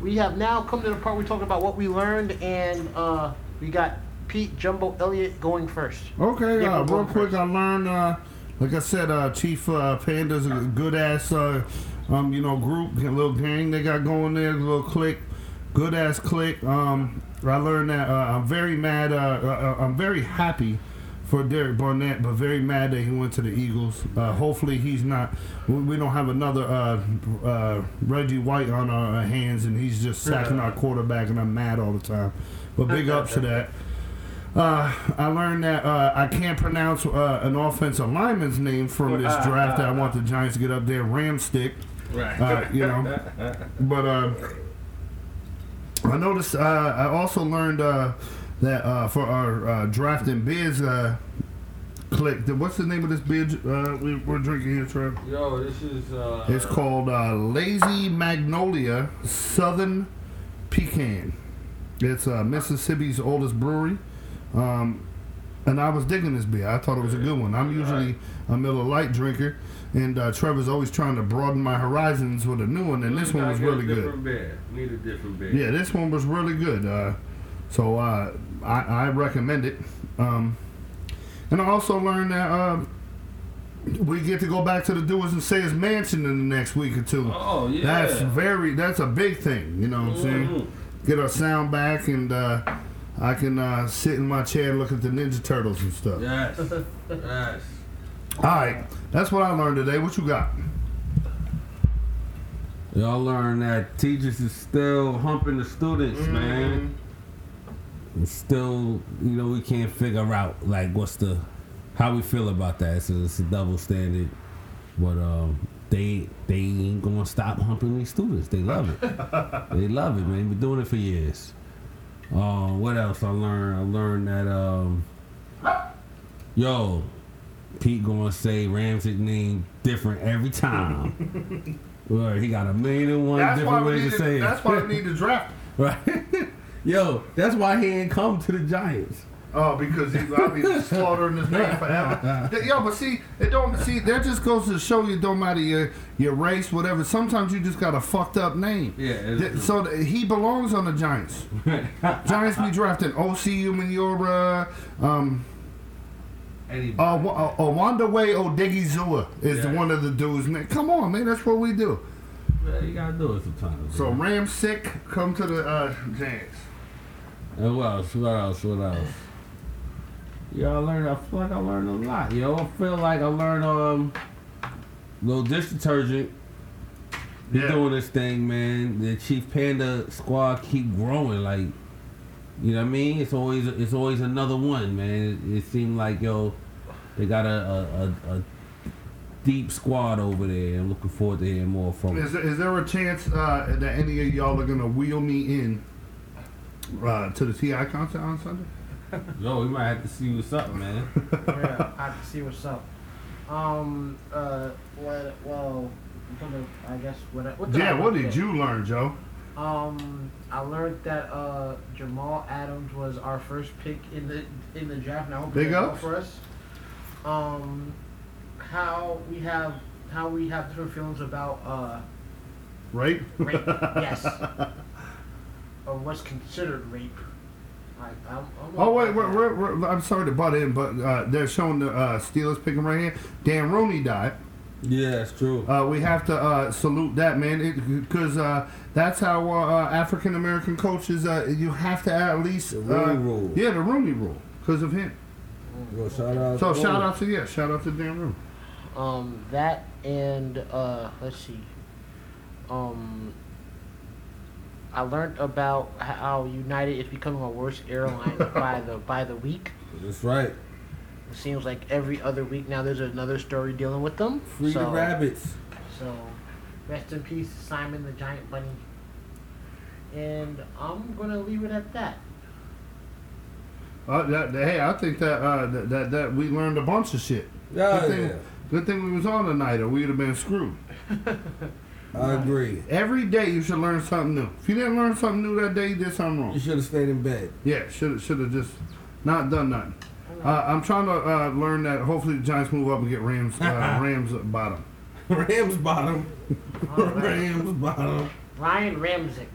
We have now come to the part we talk about what we learned, and uh, we got Pete Jumbo Elliott going first. Okay, Yeah, uh, real quick, first. I learned, uh, like I said, uh, Chief uh, Panda's is a good ass, uh, um, you know, group, a little gang they got going there, a little clique, good ass clique. Um, I learned that uh, I'm very mad, uh, uh, I'm very happy for Derek Barnett, but very mad that he went to the Eagles. Uh, hopefully, he's not. We we don't have another uh, uh, Reggie White on our hands, and he's just sacking our quarterback, and I'm mad all the time. But big ups to that. Uh, I learned that uh, I can't pronounce uh, an offensive lineman's name from this draft that I want the Giants to get up there. Ramstick. Right. Uh, you know. But uh, I noticed. Uh, I also learned uh, that uh, for our uh, drafting bids uh, click. What's the name of this bid uh, we, we're drinking here, Trev? Yo, this is uh It's called uh, Lazy Magnolia Southern Pecan. It's uh, Mississippi's oldest brewery. Um, and I was digging this beer. I thought it was a good one. I'm usually a Miller Lite drinker, and uh, Trevor's always trying to broaden my horizons with a new one, and this one was really good. Beer. Need a different beer. Yeah, this one was really good. Uh, so uh, I, I recommend it. Um, and I also learned that uh, we get to go back to the Doers and Sayers Mansion in the next week or two. Oh yeah. That's very. That's a big thing. You know what I'm saying? Mhm. Get our sound back, and uh, I can uh, sit in my chair and look at the Ninja Turtles and stuff. Yes. yes. All right, that's what I learned today. What you got? Y'all learned that teachers is still humping the students, man. And still, you know, we can't figure out like what's the how we feel about that. So it's a double standard. But um, they they ain't gonna stop humping these students. They love it. they love it, man. Been doing it for years. Um, what else I learned? I learned that um, yo, Pete gonna say Ramsey name different every time. Well, he got a million and one That's different ways to To, say it. that's why we need to draft. Right. Yo, that's why he ain't come to the Giants. Oh, because he, I'll be slaughtering his name forever. Th- Yo, but see, it don't see that just goes to show you don't matter your your race, whatever. Sometimes you just got a fucked up name. Yeah. Th- So th- he belongs on the Giants. Giants be drafting OCU Manura, um, Anybody. uh, Wa- uh, Wanda Way Odigi Zua is the Yeah. one of the dudes. Man, come on, man, that's what we do. Yeah, you gotta do it sometimes. So man. Ram sick, come to the uh, Giants. And what else? What else? What else? Yo, I learned. I feel like I learned a lot. Yo, I feel like I learned um, little dish detergent. He Yeah. doing this thing, man. The Chief Panda squad keep growing. Like, you know what I mean? It's always it's always another one, man. It, it seemed like yo, they got a a, a, a deep squad over there. I'm looking forward to hearing more from. Is there, is there a chance uh, that any of y'all are gonna wheel me in uh, to the T.I. concert on Sunday? Yo, we might have to see what's up, man. yeah, I have to see what's up. Um, uh, what, well, from the- I guess what, what did I Yeah. What did you learn, Joe? Um, I learned that uh, Jamal Adams was our first pick in the in the draft. Now Big up for us. Um, how we have how we have different feelings about uh, Right? rape. yes. or what's considered rape. Like, I'm, I'm Oh wait, we're, we're, we're, I'm sorry to butt in, but uh, they're showing the uh, Steelers picking right here. Dan Rooney died. Yeah, that's true. Uh, we have to uh, salute that man because uh, that's how uh, African American coaches. Uh, you have to at least The Rooney uh, rule. Yeah, the Rooney rule because of him. Yo, shout out. So to shout Rooney. out to yeah, shout out to Dan Rooney. Um, that and uh, let's see. Um, I learned about how United is becoming a worse airline by the by the week. That's right. It seems like every other week now there's another story dealing with them. Free so, the rabbits. So, rest in peace, Simon the Giant Bunny. And I'm gonna leave it at that. Uh, that, hey, I think that, uh, that that that we learned a bunch of shit. Yeah, good thing, yeah. good thing we was on tonight, or we'd have been screwed. I agree. Every day you should learn something new. If you didn't learn something new that day, you did something wrong. You should have stayed in bed. Yeah, should should have just not done nothing. Uh, I'm trying to uh, learn that. Hopefully, the Giants move up and get Rams uh, Rams at bottom. Rams bottom. All right. Rams bottom. Ryan Ramczyk.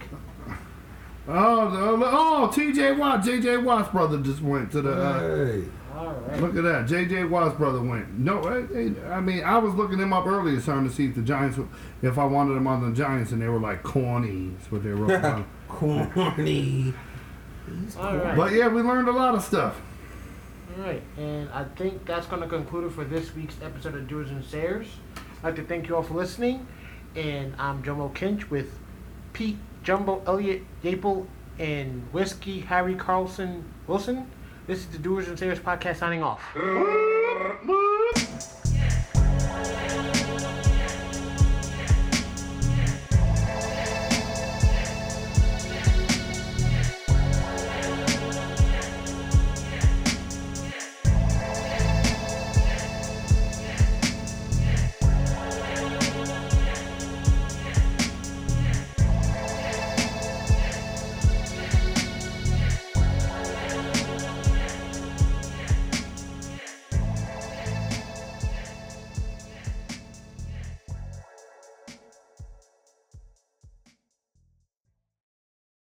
Oh, the, oh, T.J. Watt, J.J. Watt's brother just went to the. Uh, Hey. All right. Look at that, J.J. Watt's brother went. No, I, I mean, I was looking him up earlier, trying to see if the Giants, if I wanted them on the Giants, and they were like corny. That's what they wrote down. Corny. All right. But yeah, we learned a lot of stuff. All right, and I think that's going to conclude it for this week's episode of Doers and Sayers. I'd like to thank you all for listening, and I'm Jomo Kinch with Pete, Jumbo, Elliott, Yaple, and Whiskey Harry Carlson Wilson. This is the Doers and Sayers podcast signing off.